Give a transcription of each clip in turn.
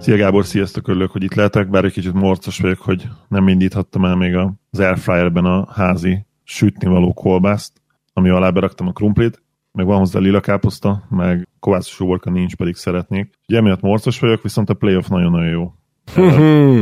Szia Gábor, sziasztok, örülök, hogy itt lehetek, bár egy kicsit morcos vagyok, hogy nem indíthattam el még az airfryerben a házi sütnivaló kolbászt, ami alá beraktam a krumplit, meg van hozzá lila káposzta, meg kovászos uborka nincs, pedig szeretnék. Ugye emiatt morcos vagyok, viszont a playoff nagyon-nagyon jó.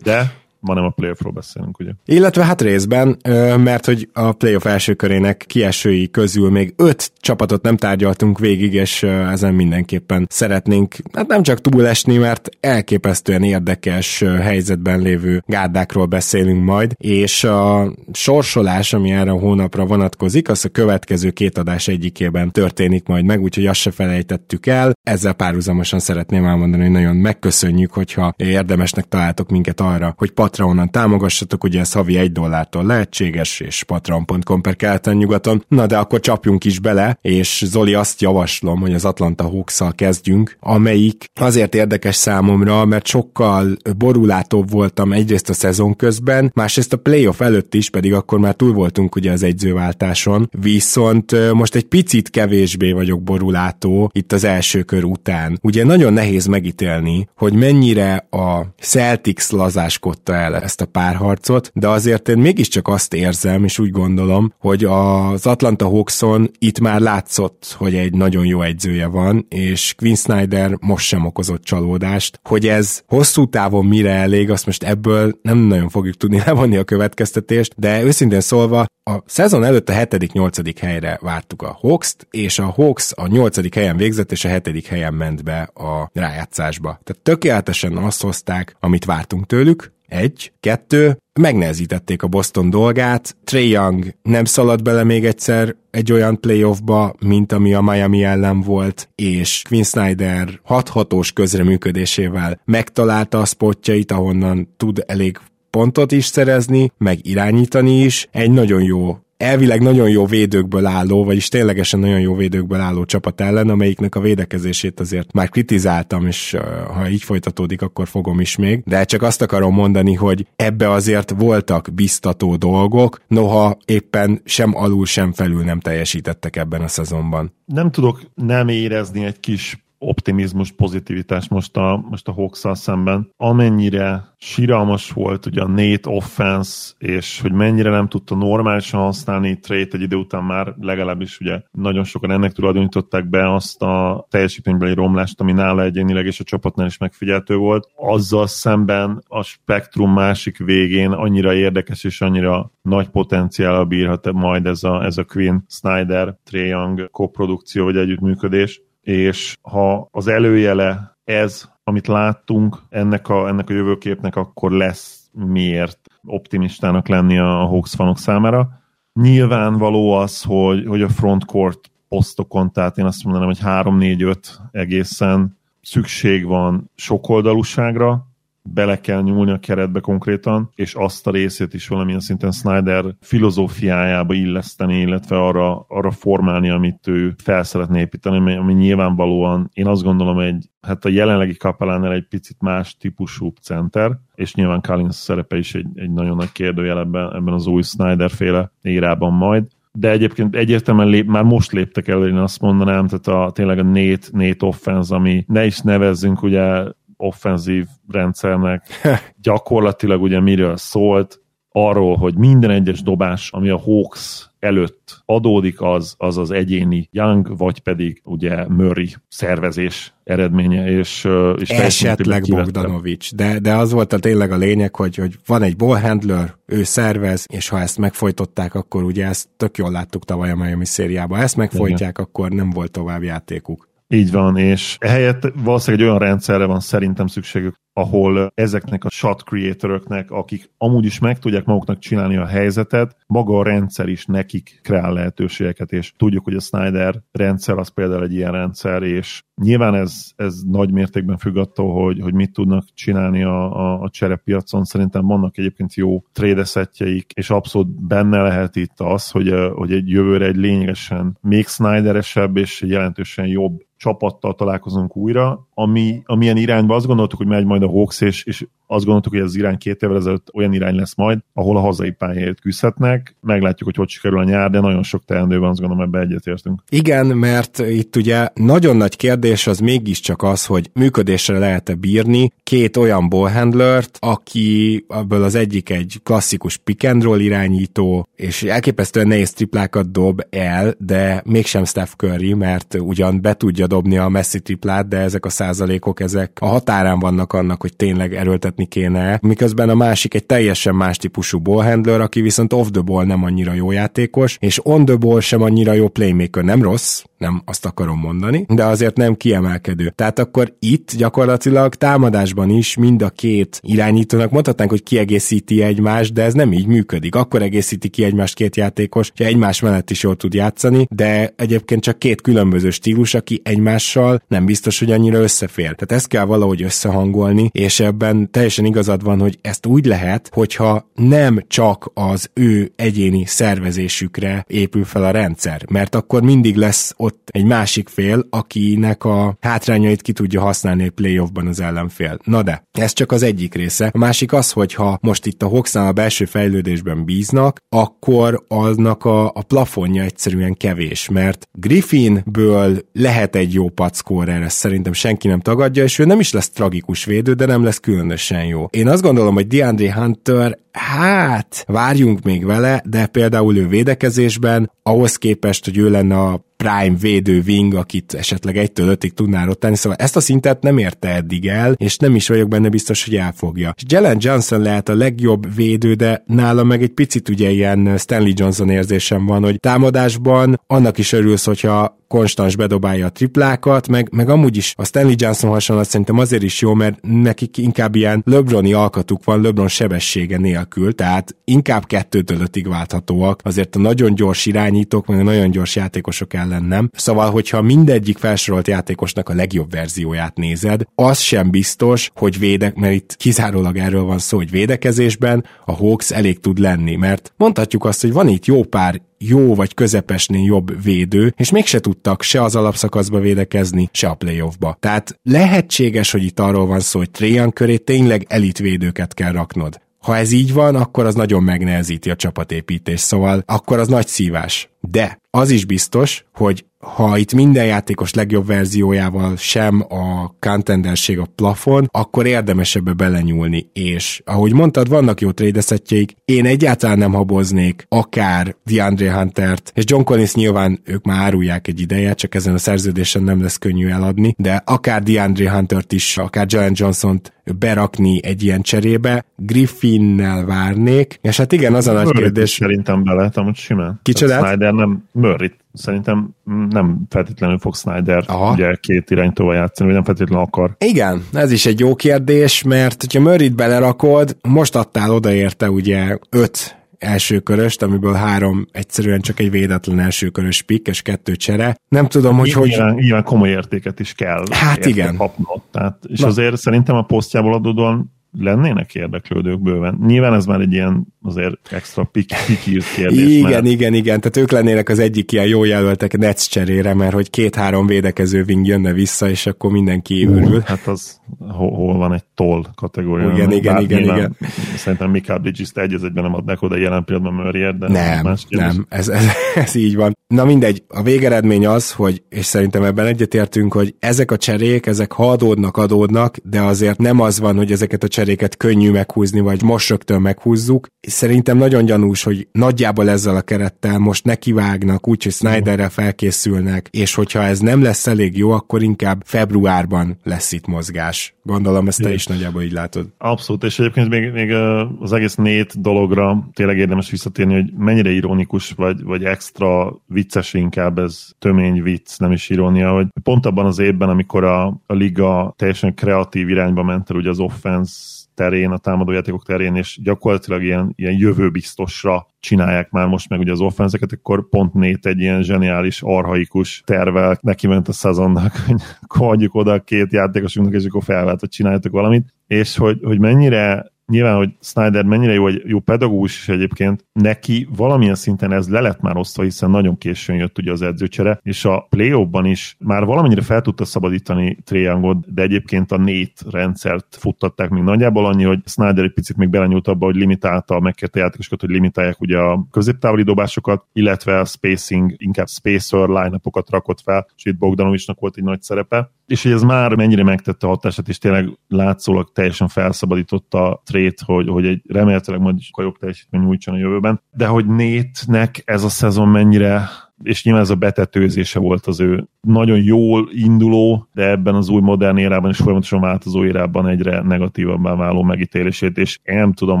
De ma nem a playoffról beszélünk, ugye? Illetve hát részben, mert hogy a playoff első körének kiesői közül még öt csapatot nem tárgyaltunk végig, és ezen mindenképpen szeretnénk hát nem csak túlesni, mert elképesztően érdekes helyzetben lévő gárdákról beszélünk majd, és a sorsolás, ami erre a hónapra vonatkozik, az a következő két adás egyikében történik majd meg, úgyhogy azt se felejtettük el. Ezzel párhuzamosan szeretném elmondani, hogy nagyon megköszönjük, hogyha érdemesnek találtok minket arra, hogy Patreonon támogassatok, ugye ez havi egy dollártól lehetséges, és patreon.com per keleten nyugaton. Na de akkor csapjunk is bele, és Zoli azt javaslom, hogy az Atlanta hawks kezdjünk, amelyik azért érdekes számomra, mert sokkal borulátóbb voltam egyrészt a szezon közben, másrészt a playoff előtt is, pedig akkor már túl voltunk ugye az egyzőváltáson, viszont most egy picit kevésbé vagyok borulátó itt az első kör után. Ugye nagyon nehéz megítélni, hogy mennyire a Celtics lazáskodta el ezt a párharcot, de azért én mégiscsak azt érzem, és úgy gondolom, hogy az Atlanta Hawkson itt már látszott, hogy egy nagyon jó egyzője van, és Quinn Snyder most sem okozott csalódást. Hogy ez hosszú távon mire elég, azt most ebből nem nagyon fogjuk tudni levonni a következtetést, de őszintén szólva a szezon előtt a 7.-8. helyre vártuk a Hawks-t, és a Hawks a 8. helyen végzett, és a 7. helyen ment be a rájátszásba. Tehát tökéletesen azt hozták, amit vártunk tőlük, egy, kettő, megnehezítették a Boston dolgát, Trey Young nem szaladt bele még egyszer egy olyan playoffba, mint ami a Miami ellen volt, és Quinn Snyder 6-6-os közreműködésével megtalálta a spotjait, ahonnan tud elég pontot is szerezni, meg irányítani is. Egy nagyon jó elvileg nagyon jó védőkből álló, vagyis ténylegesen nagyon jó védőkből álló csapat ellen, amelyiknek a védekezését azért már kritizáltam, és ha így folytatódik, akkor fogom is még. De csak azt akarom mondani, hogy ebbe azért voltak biztató dolgok, noha éppen sem alul, sem felül nem teljesítettek ebben a szezonban. Nem tudok nem érezni egy kis optimizmus, pozitivitás most a, most a hawks szemben. Amennyire síralmas volt ugye a Nate offense, és hogy mennyire nem tudta normálisan használni trade egy idő után már legalábbis ugye nagyon sokan ennek tulajdonították be azt a teljesítménybeli romlást, ami nála egyénileg és a csapatnál is megfigyeltő volt. Azzal szemben a spektrum másik végén annyira érdekes és annyira nagy potenciál bírhat majd ez a, ez a Queen Snyder Trae Young koprodukció vagy együttműködés, és ha az előjele ez, amit láttunk ennek a, ennek a jövőképnek, akkor lesz miért optimistának lenni a Hawks fanok számára. Nyilvánvaló az, hogy, hogy a frontcourt posztokon, tehát én azt mondanám, hogy 3-4-5 egészen szükség van sokoldalúságra, bele kell nyúlni a keretbe konkrétan, és azt a részét is valamilyen szinten Snyder filozófiájába illeszteni, illetve arra, arra formálni, amit ő fel szeretné építeni, ami nyilvánvalóan én azt gondolom egy, hát a jelenlegi kapelánnál egy picit más típusú center, és nyilván Collins szerepe is egy, egy nagyon nagy kérdőjel ebben, ebben az új Snyder féle érában majd. De egyébként egyértelműen lép, már most léptek elő, én azt mondanám, tehát a, tényleg a Nate, Nate offense, ami ne is nevezzünk ugye offenzív rendszernek. Gyakorlatilag ugye miről szólt, arról, hogy minden egyes dobás, ami a Hawks előtt adódik, az az, az egyéni Young, vagy pedig ugye Murray szervezés eredménye, és, és esetleg Bogdanovics, de, de az volt a tényleg a lényeg, hogy, hogy van egy ballhandler, ő szervez, és ha ezt megfojtották, akkor ugye ezt tök jól láttuk tavaly a Miami szériában, ezt megfojtják, Igen. akkor nem volt tovább játékuk. Így van, és ehelyett valószínűleg egy olyan rendszerre van szerintem szükségük, ahol ezeknek a shot creatoröknek, akik amúgy is meg tudják maguknak csinálni a helyzetet, maga a rendszer is nekik kreál lehetőségeket, és tudjuk, hogy a Snyder rendszer az például egy ilyen rendszer, és nyilván ez, ez nagy mértékben függ attól, hogy, hogy mit tudnak csinálni a, a, a cserepiacon. Szerintem vannak egyébként jó trédeszetjeik, és abszolút benne lehet itt az, hogy, hogy egy jövőre egy lényegesen még Snyderesebb és jelentősen jobb csapattal találkozunk újra, ami, amilyen irányba azt gondoltuk, hogy megy majd a Hawks, és, és azt gondoltuk, hogy ez az irány két évvel ezelőtt olyan irány lesz majd, ahol a hazai pályáért küzdhetnek. Meglátjuk, hogy hogy sikerül a nyár, de nagyon sok teendő van, azt gondolom, ebbe egyetértünk. Igen, mert itt ugye nagyon nagy kérdés az mégiscsak az, hogy működésre lehet-e bírni két olyan ballhandlert, aki ebből az egyik egy klasszikus pick and roll irányító, és elképesztően nehéz triplákat dob el, de mégsem Steph Curry, mert ugyan be tudja dobni a messzi triplát, de ezek a százalékok, ezek. A határán vannak annak, hogy tényleg erőltetni kéne, miközben a másik egy teljesen más típusú ballhandler, aki viszont off the ball nem annyira jó játékos, és on the ball sem annyira jó playmaker, nem rossz, nem azt akarom mondani, de azért nem kiemelkedő. Tehát akkor itt gyakorlatilag támadásban is mind a két irányítónak mondhatnánk, hogy kiegészíti egymást, de ez nem így működik. Akkor egészíti ki egymást két játékos, hogy egymás mellett is jól tud játszani, de egyébként csak két különböző stílus, aki egymással nem biztos, hogy annyira összefér. Tehát ezt kell valahogy összehangolni, és ebben teljesen igazad van, hogy ezt úgy lehet, hogyha nem csak az ő egyéni szervezésükre épül fel a rendszer, mert akkor mindig lesz ott egy másik fél, akinek a hátrányait ki tudja használni egy playoffban az ellenfél. Na de, ez csak az egyik része. A másik az, hogy ha most itt a Hawksnál a belső fejlődésben bíznak, akkor aznak a, a plafonja egyszerűen kevés, mert Griffinből lehet egy jó packórer, ezt szerintem senki nem tagadja, és ő nem is lesz tragikus védő, de nem lesz különösen jó. Én azt gondolom, hogy DeAndre Hunter hát várjunk még vele, de például ő védekezésben, ahhoz képest, hogy ő lenne a prime védő wing, akit esetleg egytől ötig tudná rottani, szóval ezt a szintet nem érte eddig el, és nem is vagyok benne biztos, hogy elfogja. És Jalen Johnson lehet a legjobb védő, de nála meg egy picit ugye ilyen Stanley Johnson érzésem van, hogy támadásban annak is örülsz, hogyha konstans bedobálja a triplákat, meg, meg amúgy is a Stanley Johnson hasonlat szerintem azért is jó, mert nekik inkább ilyen LeBroni alkatuk van, LeBron sebessége nélkül, tehát inkább kettőtől ötig válthatóak, azért a nagyon gyors irányítók, meg a nagyon gyors játékosok ellen nem. Szóval, hogyha mindegyik felsorolt játékosnak a legjobb verzióját nézed, az sem biztos, hogy védek, mert itt kizárólag erről van szó, hogy védekezésben a Hawks elég tud lenni, mert mondhatjuk azt, hogy van itt jó pár jó vagy közepesnél jobb védő, és mégse tudtak se az alapszakaszba védekezni, se a playoffba. Tehát lehetséges, hogy itt arról van szó, hogy Trajan köré tényleg elitvédőket kell raknod. Ha ez így van, akkor az nagyon megnehezíti a csapatépítést, szóval akkor az nagy szívás. De az is biztos, hogy ha itt minden játékos legjobb verziójával sem a contenderség a plafon, akkor érdemes ebbe belenyúlni, és ahogy mondtad, vannak jó trédeszetjeik, én egyáltalán nem haboznék akár DeAndre Huntert, és John Collins nyilván ők már árulják egy ideje, csak ezen a szerződésen nem lesz könnyű eladni, de akár DeAndre Huntert is, akár Jalen Johnson-t berakni egy ilyen cserébe, Griffinnel várnék, és hát igen, az a nagy kérdés. Szerintem bele, amúgy simán. Kicsodát? Snyder nem, Murray szerintem nem feltétlenül fog Snyder Aha. ugye két irányítóval játszani, vagy nem feltétlenül akar. Igen, ez is egy jó kérdés, mert hogyha Murray-t belerakod, most adtál odaérte ugye öt elsőköröst, amiből három egyszerűen csak egy védetlen elsőkörös pick, és kettő csere. Nem tudom, hogy hogy... Nyilván, nyilván komoly értéket is kell. Hát igen. Kapnod. Tehát, és Na. azért szerintem a posztjából adódóan lennének érdeklődők bőven. Nyilván ez már egy ilyen azért extra pik, pikírt kérdés. Igen, mert... igen, igen, tehát ők lennének az egyik ilyen jó jelöltek Nets cserére, mert hogy két-három védekező wing jönne vissza, és akkor mindenki örül. Hát az hol, hol van egy toll kategória. Igen, igen, igen, igen. Szerintem Mikael Bridges-t egy az egyben nem adnak oda jelen pillanatban Murray-et, de nem, más nem, ez, ez, ez, így van. Na mindegy, a végeredmény az, hogy, és szerintem ebben egyetértünk, hogy ezek a cserék, ezek ha adódnak, adódnak, de azért nem az van, hogy ezeket a cseréket könnyű meghúzni, vagy most rögtön meghúzzuk. szerintem nagyon gyanús, hogy nagyjából ezzel a kerettel most nekivágnak, úgyhogy Snyderrel felkészülnek, és hogyha ez nem lesz elég jó, akkor inkább februárban lesz itt mozgás. Gondolom ezt te is nagyjából így látod. Abszolút, és egyébként még, még az egész nét dologra tényleg érdemes visszatérni, hogy mennyire ironikus, vagy, vagy extra vicces inkább ez tömény vicc, nem is irónia, hogy pont abban az évben, amikor a, a liga teljesen kreatív irányba ment el, ugye az offense terén, a támadójátékok terén, és gyakorlatilag ilyen, ilyen jövőbiztosra csinálják már most meg ugye az offenzeket, akkor pont Nét egy ilyen zseniális, arhaikus tervel neki ment a szezonnak, hogy adjuk oda a két játékosunknak, és akkor hogy csináljatok valamit, és hogy, hogy mennyire nyilván, hogy Snyder mennyire jó, jó pedagógus is egyébként, neki valamilyen szinten ez le lett már osztva, hiszen nagyon későn jött ugye az edzőcsere, és a play ban is már valamennyire fel tudta szabadítani Triangot, de egyébként a nét rendszert futtatták még nagyjából annyi, hogy Snyder egy picit még belenyúlt abba, hogy limitálta, megkérte játékosokat, hogy limitálják ugye a középtávoli dobásokat, illetve a spacing, inkább spacer line rakott fel, és itt Bogdanovicsnak volt egy nagy szerepe és hogy ez már mennyire megtette a hatását, és tényleg látszólag teljesen felszabadította a trét, hogy, hogy egy remélhetőleg majd is jobb teljesítmény nyújtson a jövőben, de hogy Nétnek ez a szezon mennyire és nyilván ez a betetőzése volt az ő nagyon jól induló, de ebben az új modern érában és folyamatosan változó érában egyre negatívabbá váló megítélését, és én nem tudom,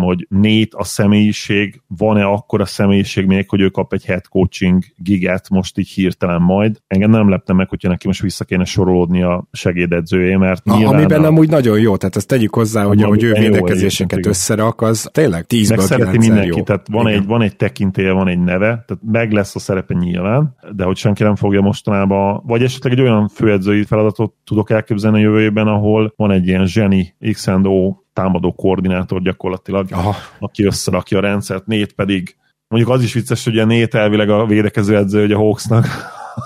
hogy Nét a személyiség, van-e akkora személyiség még, hogy ő kap egy head coaching giget most így hirtelen majd. Engem nem lepne meg, hogyha neki most vissza kéne sorolódni a segédedzője, mert Na, amiben a... amúgy nagyon jó, tehát ezt tegyük hozzá, hogy ahogy ő védekezéseket összerak, az tényleg 10 szereti mindenki, jó. tehát van egy, van egy tekintélye, van egy neve, tehát meg lesz a szerepe nyilván, de hogy senki nem fogja mostanában vagy esetleg egy olyan főedzői feladatot tudok elképzelni a jövőjében, ahol van egy ilyen zseni X&O támadó koordinátor gyakorlatilag, Aha. aki összerakja a rendszert, Nét pedig mondjuk az is vicces, hogy a Nét elvileg a védekező edző, hogy a Hawksnak,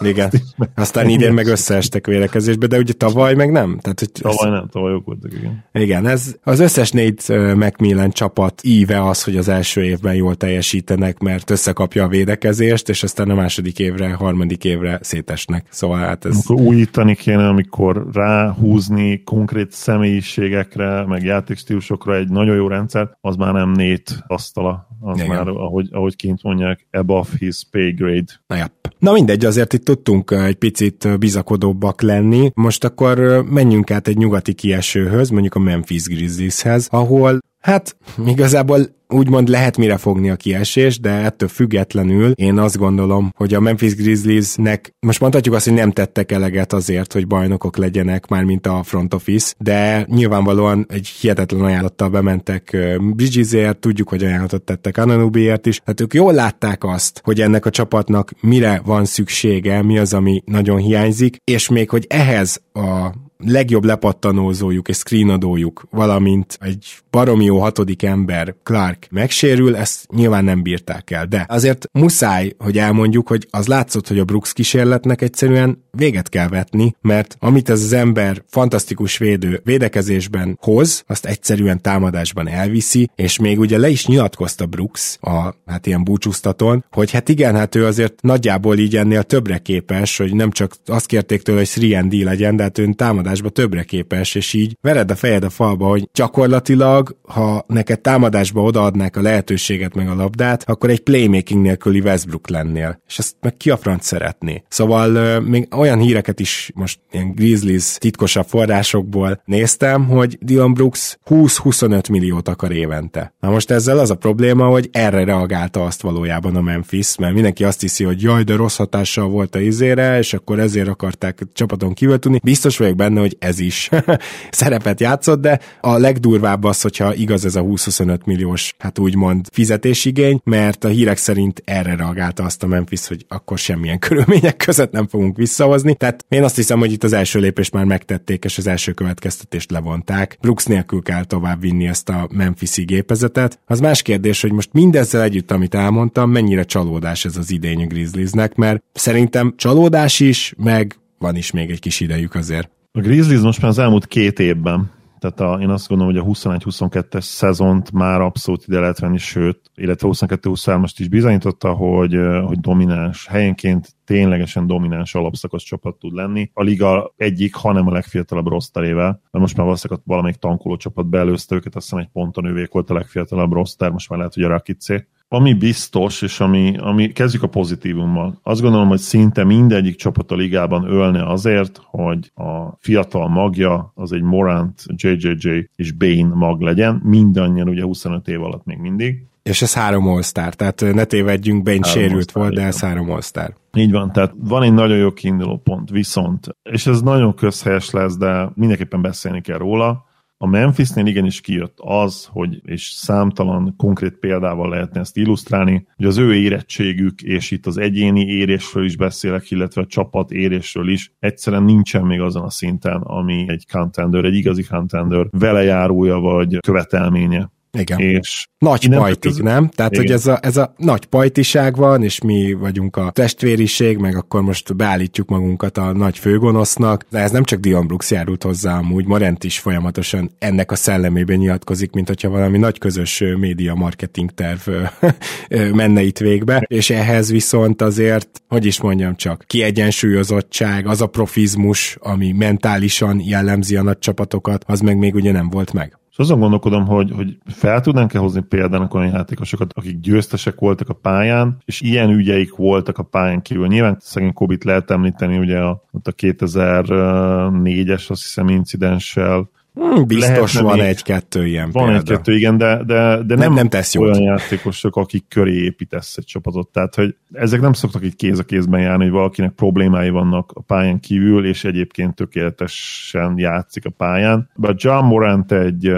igen. Aztán idén meg összeestek védekezésbe, de ugye tavaly meg nem. Tehát, hogy tavaly nem, tavaly jók voltak, igen. Igen, ez az összes négy Macmillan csapat íve az, hogy az első évben jól teljesítenek, mert összekapja a védekezést, és aztán a második évre, harmadik évre szétesnek. Szóval hát ez... Amikor újítani kéne, amikor ráhúzni konkrét személyiségekre, meg játékstílusokra egy nagyon jó rendszer, az már nem nét asztala, az Igen. már, ahogy, ahogy kint mondják, above his pay grade. Na, ja. Na mindegy, azért itt tudtunk egy picit bizakodóbbak lenni. Most akkor menjünk át egy nyugati kiesőhöz, mondjuk a Memphis Grizzlieshez, ahol Hát igazából úgymond lehet mire fogni a kiesés, de ettől függetlenül én azt gondolom, hogy a Memphis Grizzliesnek most mondhatjuk azt, hogy nem tettek eleget azért, hogy bajnokok legyenek, már mint a front office, de nyilvánvalóan egy hihetetlen ajánlattal bementek Bridgesért, tudjuk, hogy ajánlatot tettek Ananubiért is, tehát ők jól látták azt, hogy ennek a csapatnak mire van szüksége, mi az, ami nagyon hiányzik, és még hogy ehhez a legjobb lepattanózójuk és screenadójuk, valamint egy baromi jó hatodik ember, Clark megsérül, ezt nyilván nem bírták el. De azért muszáj, hogy elmondjuk, hogy az látszott, hogy a Brooks kísérletnek egyszerűen véget kell vetni, mert amit ez az ember fantasztikus védő védekezésben hoz, azt egyszerűen támadásban elviszi, és még ugye le is nyilatkozta Brooks a hát ilyen búcsúztatón, hogy hát igen, hát ő azért nagyjából így ennél többre képes, hogy nem csak azt kérték tőle, hogy 3 legyen, de hát ő támadásba többre képes, és így vered a fejed a falba, hogy gyakorlatilag, ha neked támadásba odaadnák a lehetőséget meg a labdát, akkor egy playmaking nélküli Westbrook lennél. És ezt meg ki a franc szeretné. Szóval még olyan híreket is most ilyen Grizzlies titkosabb forrásokból néztem, hogy Dylan Brooks 20-25 milliót akar évente. Na most ezzel az a probléma, hogy erre reagálta azt valójában a Memphis, mert mindenki azt hiszi, hogy jaj, de rossz hatással volt a izére, és akkor ezért akarták csapaton kívül tudni. Biztos vagyok benne, hogy ez is szerepet játszott, de a legdurvább az, hogyha igaz ez a 20-25 milliós, hát úgymond fizetésigény, mert a hírek szerint erre reagálta azt a Memphis, hogy akkor semmilyen körülmények között nem fogunk visszahozni. Tehát én azt hiszem, hogy itt az első lépést már megtették, és az első következtetést levonták. Brooks nélkül kell tovább vinni ezt a Memphis-i gépezetet. Az más kérdés, hogy most mindezzel együtt, amit elmondtam, mennyire csalódás ez az idény a Grizzliesnek, mert szerintem csalódás is, meg van is még egy kis idejük azért. A Grizzlies most már az elmúlt két évben Tehát a, én azt gondolom, hogy a 21-22-es szezont már abszolút ide lehet venni, sőt, illetve 22-23-ast is bizonyította, hogy, hogy domináns, helyenként ténylegesen domináns alapszakasz csapat tud lenni. A liga egyik, hanem a legfiatalabb rosterével, de most már valószínűleg valamelyik tankoló csapat beelőzte őket, azt hiszem egy ponton ővék volt a legfiatalabb roster, most már lehet, hogy a Rakicé. Ami biztos, és ami, ami kezdjük a pozitívummal. Azt gondolom, hogy szinte mindegyik csapat a ligában ölne azért, hogy a fiatal magja az egy Morant, JJJ és Bane mag legyen, mindannyian ugye 25 év alatt még mindig. És ez három all tehát ne tévedjünk, Bane sérült volt, de ez három all így van, tehát van egy nagyon jó kiinduló pont, viszont, és ez nagyon közhelyes lesz, de mindenképpen beszélni kell róla, a Memphisnél igenis kijött az, hogy, és számtalan konkrét példával lehetne ezt illusztrálni, hogy az ő érettségük, és itt az egyéni érésről is beszélek, illetve a csapat érésről is, egyszerűen nincsen még azon a szinten, ami egy contender, egy igazi contender velejárója vagy követelménye. Igen. És nagy pajtik, ez... nem? Tehát, Igen. hogy ez a, ez a nagy pajtiság van, és mi vagyunk a testvériség, meg akkor most beállítjuk magunkat a nagy főgonosznak, de ez nem csak Dion Brooks járult hozzá, amúgy Morent is folyamatosan ennek a szellemében nyilatkozik, mint hogyha valami nagy közös média marketing terv menne itt végbe, és ehhez viszont azért, hogy is mondjam csak, kiegyensúlyozottság, az a profizmus, ami mentálisan jellemzi a nagy csapatokat, az meg még ugye nem volt meg. És azon gondolkodom, hogy, hogy fel tudnánk-e hozni példának olyan játékosokat, akik győztesek voltak a pályán, és ilyen ügyeik voltak a pályán kívül. Nyilván szegény Kobit lehet említeni, ugye a, ott a 2004-es, azt hiszem, incidenssel, Hmm, biztos van egy-kettő ilyen Van egy-kettő, igen, de, de, de nem, nem, nem tesz olyan jót. játékosok, akik köré építesz egy csapatot. Tehát, hogy ezek nem szoktak így kéz a kézben járni, hogy valakinek problémái vannak a pályán kívül, és egyébként tökéletesen játszik a pályán. De John Morant egy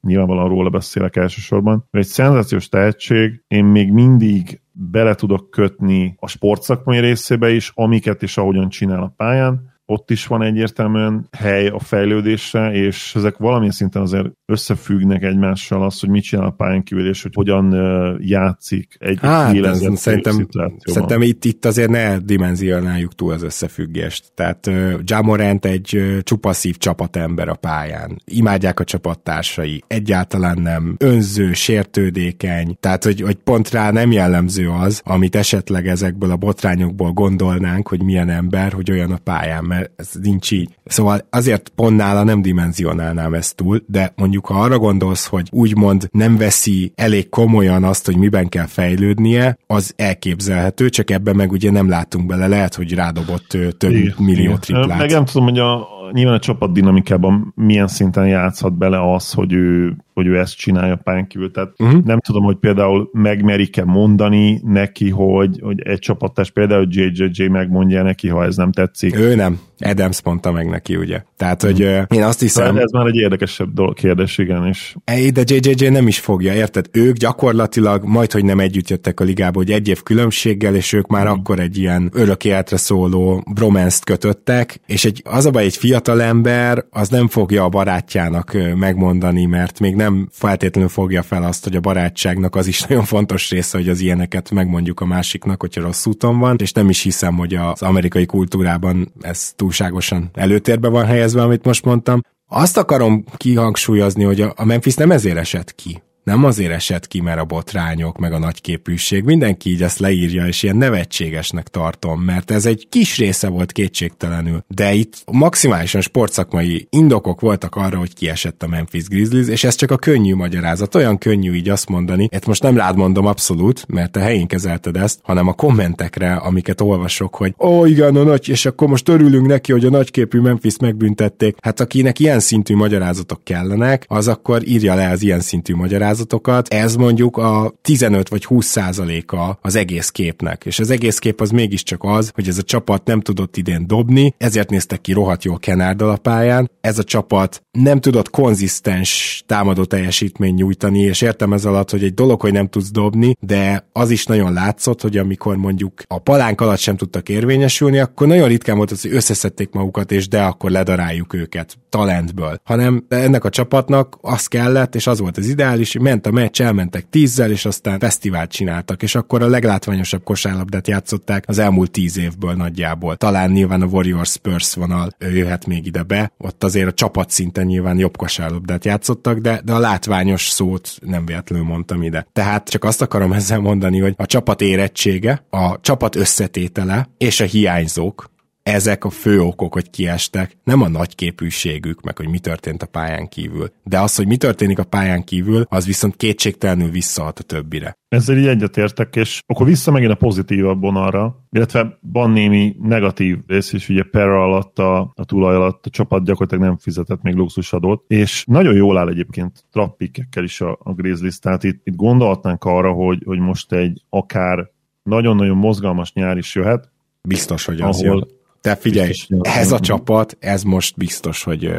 nyilvánvalóan róla beszélek elsősorban, egy szenzációs tehetség, én még mindig bele tudok kötni a sportszakmai részébe is, amiket és ahogyan csinál a pályán, ott is van egyértelműen hely a fejlődésre, és ezek valamilyen szinten azért összefüggnek egymással az, hogy mit csinál a pályán kívül, és hogy hogyan játszik egy hát, ez, szerintem, szerintem itt, itt azért ne dimenzionáljuk túl az összefüggést. Tehát uh, Jamorant egy uh, csupaszív csapatember a pályán. Imádják a csapattársai, egyáltalán nem önző, sértődékeny, tehát hogy, hogy pont rá nem jellemző az, amit esetleg ezekből a botrányokból gondolnánk, hogy milyen ember, hogy olyan a pályán, mert ez nincs így. Szóval azért pont nála nem dimenzionálnám ezt túl, de mondjuk ha arra gondolsz, hogy úgymond nem veszi elég komolyan azt, hogy miben kell fejlődnie, az elképzelhető, csak ebben meg ugye nem látunk bele, lehet, hogy rádobott több igen, millió triplát. Meg nem tudom, hogy a, nyilván a csapat dinamikában milyen szinten játszhat bele az, hogy ő hogy ő ezt csinálja pályán kívül. Tehát uh-huh. nem tudom, hogy például megmerik-e mondani neki, hogy, hogy egy csapattás például JJJ megmondja neki, ha ez nem tetszik. Ő nem. Adams mondta meg neki, ugye. Tehát, hogy uh, én azt hiszem... Ez már egy érdekesebb dolog, kérdés, igen, és... De JJJ nem is fogja, érted? Ők gyakorlatilag majd, hogy nem együtt jöttek a ligába, hogy egy év különbséggel, és ők már uh akkor egy ilyen örök életre szóló bromance kötöttek, és egy, az a baj, egy fiatal ember, az nem fogja a barátjának megmondani, mert még nem feltétlenül fogja fel azt, hogy a barátságnak az is nagyon fontos része, hogy az ilyeneket megmondjuk a másiknak, hogyha rossz úton van, és nem is hiszem, hogy az amerikai kultúrában ez túlságosan előtérbe van helyezve, amit most mondtam. Azt akarom kihangsúlyozni, hogy a Memphis nem ezért esett ki nem azért esett ki, mert a botrányok, meg a nagyképűség, mindenki így ezt leírja, és ilyen nevetségesnek tartom, mert ez egy kis része volt kétségtelenül, de itt maximálisan sportszakmai indokok voltak arra, hogy kiesett a Memphis Grizzlies, és ez csak a könnyű magyarázat, olyan könnyű így azt mondani, ezt most nem rád mondom abszolút, mert te helyén kezelted ezt, hanem a kommentekre, amiket olvasok, hogy ó, igen, a nagy, és akkor most örülünk neki, hogy a nagyképű Memphis megbüntették. Hát akinek ilyen szintű magyarázatok kellenek, az akkor írja le az ilyen szintű magyarázatot, pályázatokat, ez mondjuk a 15 vagy 20 százaléka az egész képnek. És az egész kép az mégiscsak az, hogy ez a csapat nem tudott idén dobni, ezért néztek ki rohadt jól Kenárdal a. Ez a csapat nem tudott konzisztens támadó teljesítmény nyújtani, és értem ez alatt, hogy egy dolog, hogy nem tudsz dobni, de az is nagyon látszott, hogy amikor mondjuk a palánk alatt sem tudtak érvényesülni, akkor nagyon ritkán volt az, hogy összeszedték magukat, és de akkor ledaráljuk őket talentből. Hanem ennek a csapatnak az kellett, és az volt az ideális, ment a meccs, elmentek tízzel, és aztán fesztivált csináltak, és akkor a leglátványosabb kosárlabdát játszották az elmúlt tíz évből nagyjából. Talán nyilván a Warriors Spurs vonal jöhet még ide be, ott azért a csapat szinten nyilván jobb kosárlabdát játszottak, de, de a látványos szót nem véletlenül mondtam ide. Tehát csak azt akarom ezzel mondani, hogy a csapat érettsége, a csapat összetétele és a hiányzók, ezek a fő okok, hogy kiestek, nem a nagyképűségük, meg hogy mi történt a pályán kívül. De az, hogy mi történik a pályán kívül, az viszont kétségtelenül visszahat a többire. Ezzel így egyetértek, és akkor vissza megint a pozitívabb vonalra, illetve van némi negatív rész is, ugye Perra alatt, a, a tulaj alatt a csapat gyakorlatilag nem fizetett még luxusadót, és nagyon jól áll egyébként trappikekkel is a, a Grizzlies, tehát itt, itt gondolhatnánk arra, hogy, hogy most egy akár nagyon-nagyon mozgalmas nyár is jöhet, Biztos, hogy az ahol, jön. Te figyelj, ez a csapat, ez most biztos, hogy,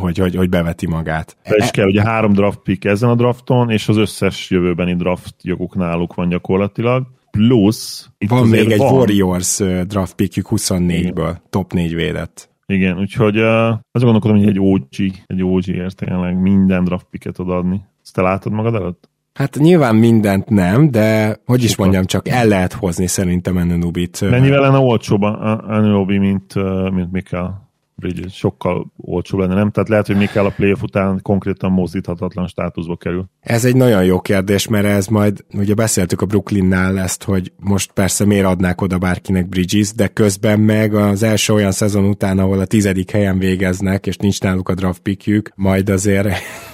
hogy, hogy, hogy beveti magát. De is kell, ugye három draft pick ezen a drafton, és az összes jövőbeni draft joguk náluk van gyakorlatilag. Plusz... Van még egy van. Warriors draft pickjük 24-ből, top 4 védett. Igen, úgyhogy uh, azt gondolkodom, hogy egy OG, egy OG ért tényleg minden draft picket odaadni. Ezt te látod magad előtt? Hát nyilván mindent nem, de hogy is mondjam, csak el lehet hozni szerintem Ananubit. Mennyivel lenne olcsóbb Anunobi, mint, mint Mikkel? Bridges sokkal olcsó lenne, nem? Tehát lehet, hogy kell a playoff után konkrétan mozdíthatatlan státuszba kerül. Ez egy nagyon jó kérdés, mert ez majd, ugye beszéltük a Brooklynnál ezt, hogy most persze miért adnák oda bárkinek Bridges, de közben meg az első olyan szezon után, ahol a tizedik helyen végeznek, és nincs náluk a draft pickjük, majd azért,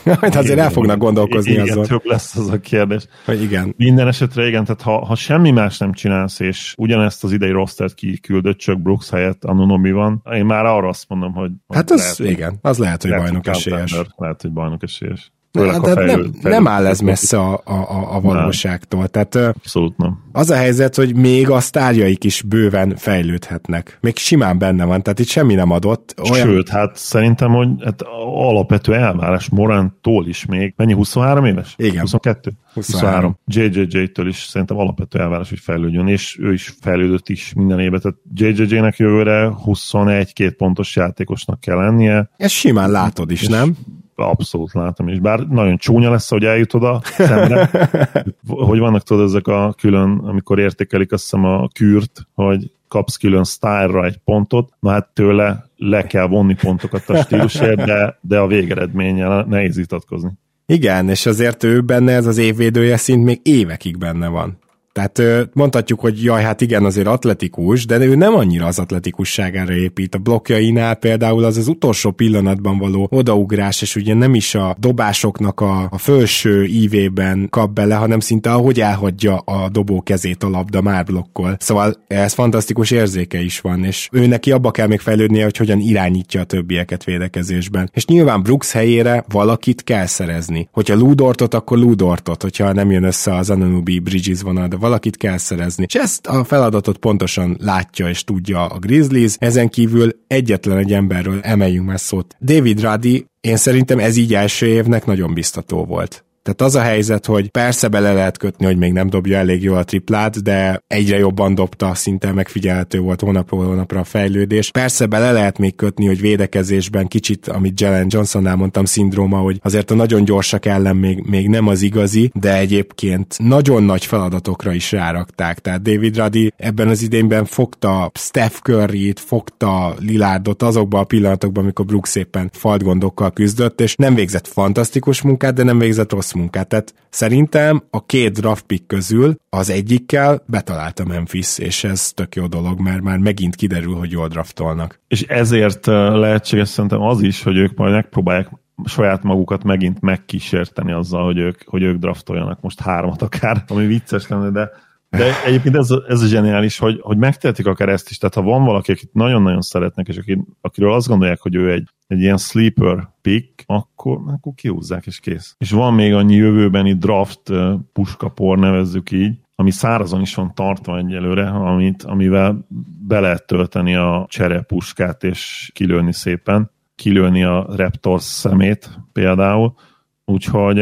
majd azért igen, el fognak gondolkozni igen, azon. több lesz az a kérdés. Hogy igen. Minden esetre igen, tehát ha, ha semmi más nem csinálsz, és ugyanezt az idei rostert kiküldött, csak Brooks helyett Anunobi van, én már arra azt mondom, hogy... Hát az, lehet, igen, az lehet, hogy bajnok esélyes. Lehet, hogy bajnok esélyes. De, de fejlő, nem, fejlő, nem áll ez messze a, a, a valóságtól. Tehát, Abszolút nem. Az a helyzet, hogy még a sztárjaik is bőven fejlődhetnek. Még simán benne van, tehát itt semmi nem adott. Olyan... Sőt, hát szerintem, hogy hát alapvető elvárás Morántól is még. Mennyi, 23 éves? Igen. 22? 23. 23. JJJ-től is szerintem alapvető elvárás, hogy fejlődjön, és ő is fejlődött is minden évben. Tehát JJJ-nek jövőre 21-2 pontos játékosnak kell lennie. Ezt simán látod is, nem? Abszolút látom, és bár nagyon csúnya lesz, hogy eljut oda szemre, hogy vannak tudod ezek a külön, amikor értékelik azt hiszem a kürt, hogy kapsz külön style egy pontot, na hát tőle le kell vonni pontokat a stílusért, de, de a végeredménnyel nehéz vitatkozni. Igen, és azért ő benne ez az évvédője szint még évekig benne van. Tehát mondhatjuk, hogy jaj, hát igen, azért atletikus, de ő nem annyira az atletikusságára épít. A blokkjainál például az az utolsó pillanatban való odaugrás, és ugye nem is a dobásoknak a, a felső ívében kap bele, hanem szinte ahogy elhagyja a dobó kezét a labda már blokkol. Szóval ez fantasztikus érzéke is van, és ő neki abba kell még fejlődnie, hogy hogyan irányítja a többieket védekezésben. És nyilván Brooks helyére valakit kell szerezni. Hogyha Ludortot, akkor Ludortot, hogyha nem jön össze az Ananubi Bridges vonal, valakit kell szerezni. És ezt a feladatot pontosan látja és tudja a Grizzlies, ezen kívül egyetlen egy emberről emeljünk már szót. David Ruddy, én szerintem ez így első évnek nagyon biztató volt. Tehát az a helyzet, hogy persze bele lehet kötni, hogy még nem dobja elég jól a triplát, de egyre jobban dobta, szinte megfigyelhető volt hónapról hónapra a fejlődés. Persze bele lehet még kötni, hogy védekezésben kicsit, amit Jalen Johnsonnál mondtam, szindróma, hogy azért a nagyon gyorsak ellen még, még nem az igazi, de egyébként nagyon nagy feladatokra is rárakták. Tehát David Ruddy ebben az idényben fogta Steph Curry-t, fogta Lilárdot azokban a pillanatokban, amikor Brooks szépen falt gondokkal küzdött, és nem végzett fantasztikus munkát, de nem végzett rossz munkát. Tehát szerintem a két draft pick közül az egyikkel betalálta Memphis, és ez tök jó dolog, mert már megint kiderül, hogy jól draftolnak. És ezért lehetséges szerintem az is, hogy ők majd megpróbálják saját magukat megint megkísérteni azzal, hogy ők, hogy ők draftoljanak most hármat akár, ami vicces lenne, de de egyébként ez, ez a zseniális, hogy, hogy megtehetik akár ezt is. Tehát ha van valaki, akit nagyon-nagyon szeretnek, és akit, akiről azt gondolják, hogy ő egy, egy ilyen sleeper pick, akkor, akkor kihúzzák, és kész. És van még annyi jövőbeni draft puskapor, nevezzük így, ami szárazon is van tartva egyelőre, amit, amivel be lehet tölteni a cserepuskát, és kilőni szépen, kilőni a Raptors szemét például. Úgyhogy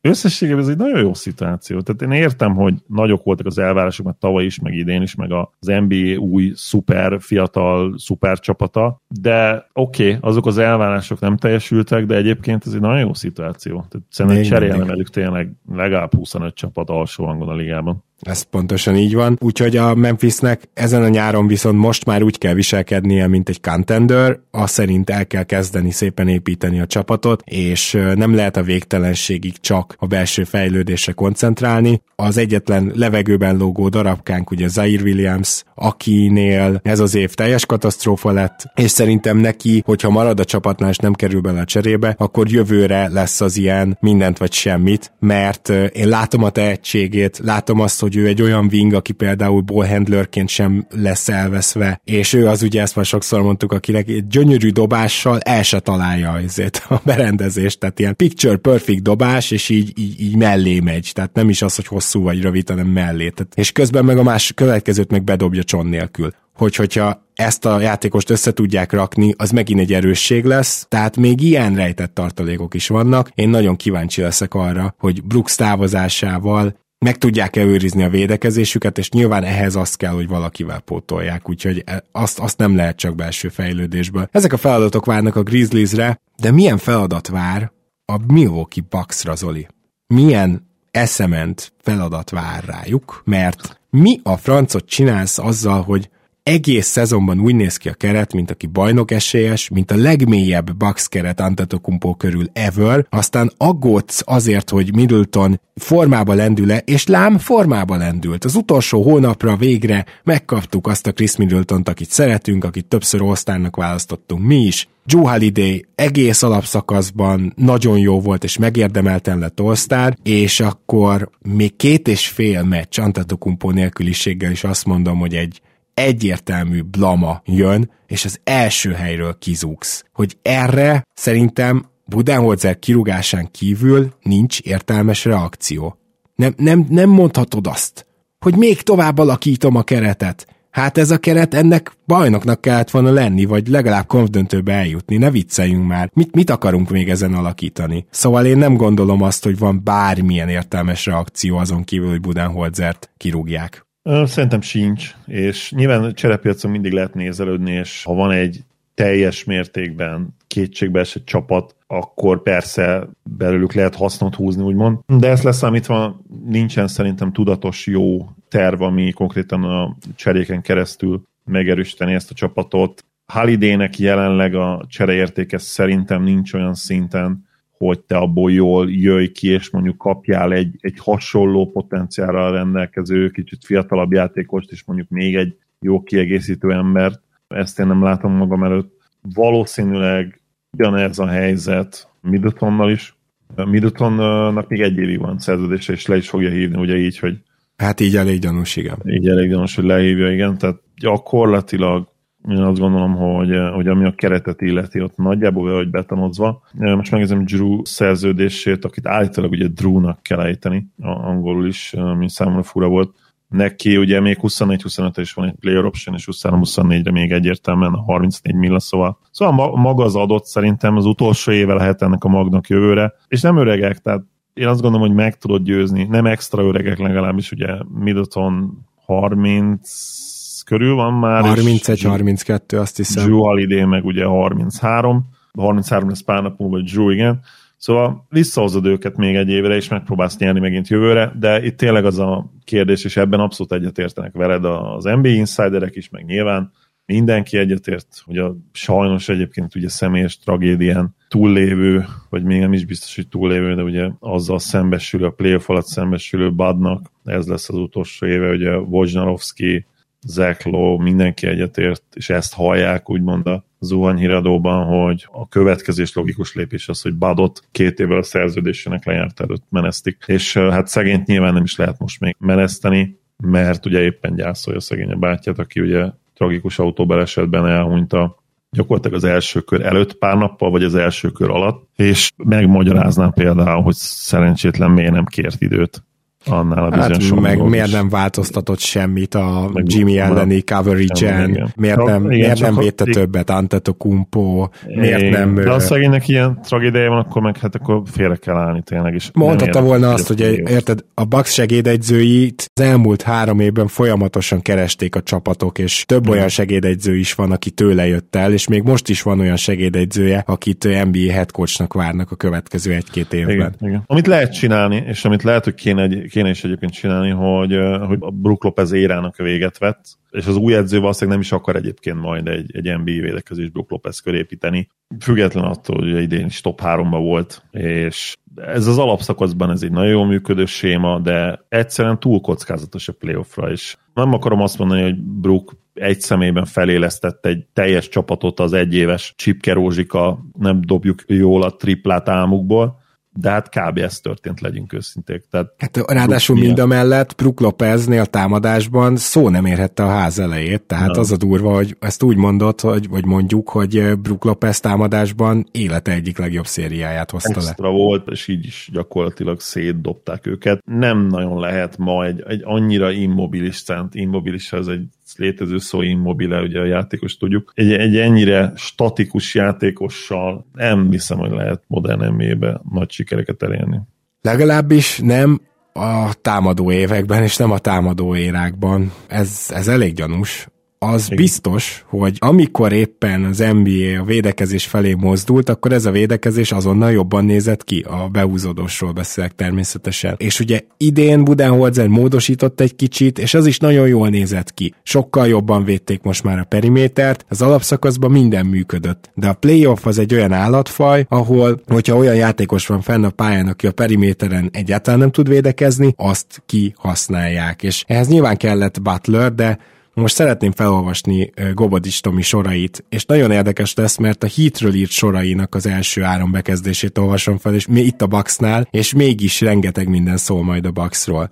összességében ez egy nagyon jó szituáció. Tehát én értem, hogy nagyok voltak az elvárások, mert tavaly is, meg idén is, meg az NBA új szuper, fiatal szuper csapata, de oké, okay, azok az elvárások nem teljesültek, de egyébként ez egy nagyon jó szituáció. Tehát szerintem cserélne velük tényleg legalább 25 csapat alsó hangon a ligában. Ez pontosan így van. Úgyhogy a Memphisnek ezen a nyáron viszont most már úgy kell viselkednie, mint egy contender, azt szerint el kell kezdeni szépen építeni a csapatot, és nem lehet a végtelenségig csak a belső fejlődésre koncentrálni. Az egyetlen levegőben lógó darabkánk ugye Zaire Williams, akinél ez az év teljes katasztrófa lett, és szerintem neki, hogyha marad a csapatnál és nem kerül bele a cserébe, akkor jövőre lesz az ilyen mindent vagy semmit, mert én látom a tehetségét, látom azt, hogy ő egy olyan wing, aki például ballhandlerként sem lesz elveszve, és ő az ugye ezt már sokszor mondtuk, akinek egy gyönyörű dobással el se találja azért a berendezést, tehát ilyen picture perfect dobás, és így, így, így mellé megy, tehát nem is az, hogy hosszú vagy rövid, hanem mellé. Tehát, és közben meg a más következőt meg bedobja cson nélkül. Hogy hogyha ezt a játékost össze tudják rakni, az megint egy erősség lesz, tehát még ilyen rejtett tartalékok is vannak. Én nagyon kíváncsi leszek arra, hogy Brooks távozásával meg tudják-e őrizni a védekezésüket, és nyilván ehhez azt kell, hogy valakivel pótolják, úgyhogy e, azt, azt nem lehet csak belső fejlődésből. Ezek a feladatok várnak a Grizzliesre, de milyen feladat vár a Milwaukee Bucksra, Zoli? Milyen eszement feladat vár rájuk, mert mi a francot csinálsz azzal, hogy egész szezonban úgy néz ki a keret, mint aki bajnok esélyes, mint a legmélyebb Bucks keret Antetokumpo körül ever, aztán aggódsz azért, hogy Middleton formába lendül-e, és lám formába lendült. Az utolsó hónapra végre megkaptuk azt a Chris Middleton-t, akit szeretünk, akit többször osztárnak választottunk mi is, Joe Holiday egész alapszakaszban nagyon jó volt, és megérdemelten lett all és akkor még két és fél meccs Antetokumpo nélküliséggel is azt mondom, hogy egy egyértelmű blama jön, és az első helyről kizúgsz. Hogy erre szerintem Budenholzer kirugásán kívül nincs értelmes reakció. Nem, nem, nem mondhatod azt, hogy még tovább alakítom a keretet. Hát ez a keret ennek bajnoknak kellett volna lenni, vagy legalább konfdöntőbe eljutni, ne vicceljünk már. Mit, mit akarunk még ezen alakítani? Szóval én nem gondolom azt, hogy van bármilyen értelmes reakció azon kívül, hogy Budenholzert kirúgják. Szerintem sincs, és nyilván cserepiacon mindig lehet nézelődni, és ha van egy teljes mértékben kétségbeesett csapat, akkor persze belőlük lehet hasznot húzni, úgymond. De ezt leszámítva nincsen szerintem tudatos jó terv, ami konkrétan a cseréken keresztül megerősíteni ezt a csapatot. Halidének jelenleg a csereértéke szerintem nincs olyan szinten, hogy te abból jól jöjj ki, és mondjuk kapjál egy, egy hasonló potenciálra rendelkező, kicsit fiatalabb játékost, és mondjuk még egy jó kiegészítő embert. Ezt én nem látom magam előtt. Valószínűleg ugyanez a helyzet Middletonnal is. Middletonnak még egy évig van szerződése, és le is fogja hívni, ugye így, hogy Hát így elég gyanús, igen. Így elég gyanús, hogy lehívja, igen. Tehát gyakorlatilag én azt gondolom, hogy, hogy ami a keretet illeti, ott nagyjából hogy betanozva. Most megnézem Drew szerződését, akit állítólag ugye Drew-nak kell ejteni, angolul is, mint számomra fura volt. Neki ugye még 24-25 is van egy player option, és 23-24-re még egyértelműen a 34 milla, szóval, szóval maga az adott szerintem az utolsó éve lehet ennek a magnak jövőre, és nem öregek, tehát én azt gondolom, hogy meg tudod győzni, nem extra öregek legalábbis, ugye Middleton 30 körül van már. 31-32, azt hiszem. Drew Holiday meg ugye 33, 33 lesz pár nap múlva Drew, igen. Szóval visszahozod őket még egy évre, és megpróbálsz nyerni megint jövőre, de itt tényleg az a kérdés, és ebben abszolút egyetértenek veled az NBA insiderek is, meg nyilván mindenki egyetért, hogy a sajnos egyébként ugye személyes tragédián túllévő, vagy még nem is biztos, hogy túllévő, de ugye azzal szembesülő, a playoff alatt szembesülő Badnak, ez lesz az utolsó éve, ugye Wojnarowski, Zach Lowe, mindenki egyetért, és ezt hallják úgymond a zuhanyhíradóban, hogy a következés logikus lépés az, hogy Badot két évvel a szerződésének lejárt előtt menesztik. És hát szegényt nyilván nem is lehet most még meneszteni, mert ugye éppen gyászolja szegény a bátyját, aki ugye tragikus autóbalesetben elhunyt a gyakorlatilag az első kör előtt pár nappal, vagy az első kör alatt, és megmagyarázná például, hogy szerencsétlen miért nem kért időt annál a hát, bizonyos meg is. miért nem változtatott semmit a Meg Jimmy elleni coverage-en, igen. miért nem, igen, miért nem védte igen. többet Antetokumpo, miért Igen. nem... De a ö, szegénynek ilyen tragédiája van, akkor meg hát akkor félre kell állni tényleg. Nem Mondhatta volna azt, hogy érted, a Bucks segédegyzőit az elmúlt három évben folyamatosan keresték a csapatok, és több olyan segédegyző is van, aki tőle jött el, és még most is van olyan segédegyzője, akit NBA headcoachnak várnak a következő egy-két évben. Igen, igen. Amit lehet csinálni, és amit lehet, hogy kéne, egy, kéne is egyébként csinálni, hogy, hogy a Brook Lopez érának véget vett, és az új edző valószínűleg nem is akar egyébként majd egy, egy NBA védekezés Brook Lopez köré építeni. Független attól, hogy idén is top 3 volt, és ez az alapszakaszban ez egy nagyon jól működő séma, de egyszerűen túl kockázatos a playoffra, és nem akarom azt mondani, hogy Brook egy személyben felélesztett egy teljes csapatot az egyéves Csipke Rózsika, nem dobjuk jól a triplát álmukból, de hát kb. ez történt, legyünk őszinték. Tehát Hát ráadásul Brook mind a mellett Brook Lopeznél támadásban szó nem érhette a ház elejét, tehát Nem. az a durva, hogy ezt úgy mondod, hogy, vagy mondjuk, hogy Brook Lopez támadásban élete egyik legjobb szériáját hozta le. extra volt, és így is gyakorlatilag szétdobták őket. Nem nagyon lehet ma egy, egy annyira immobilis szent, immobilis ez egy létező szó immobile, ugye a játékos tudjuk. Egy, egy ennyire statikus játékossal nem hiszem, hogy lehet modern NBA-be nagy sikereket elérni. Legalábbis nem a támadó években, és nem a támadó érákban. Ez, ez elég gyanús. Az Igen. biztos, hogy amikor éppen az NBA a védekezés felé mozdult, akkor ez a védekezés azonnal jobban nézett ki. A beúzódósról beszélek természetesen. És ugye idén Budenholzer módosított egy kicsit, és az is nagyon jól nézett ki. Sokkal jobban védték most már a perimétert, az alapszakaszban minden működött. De a playoff az egy olyan állatfaj, ahol, hogyha olyan játékos van fenn a pályán, aki a periméteren egyáltalán nem tud védekezni, azt kihasználják. És ehhez nyilván kellett Butler, de most szeretném felolvasni ö, Gobodis Tomi sorait, és nagyon érdekes lesz, mert a Heatről írt sorainak az első áram bekezdését olvasom fel, és mi itt a Bucksnál, és mégis rengeteg minden szól majd a Bucksról.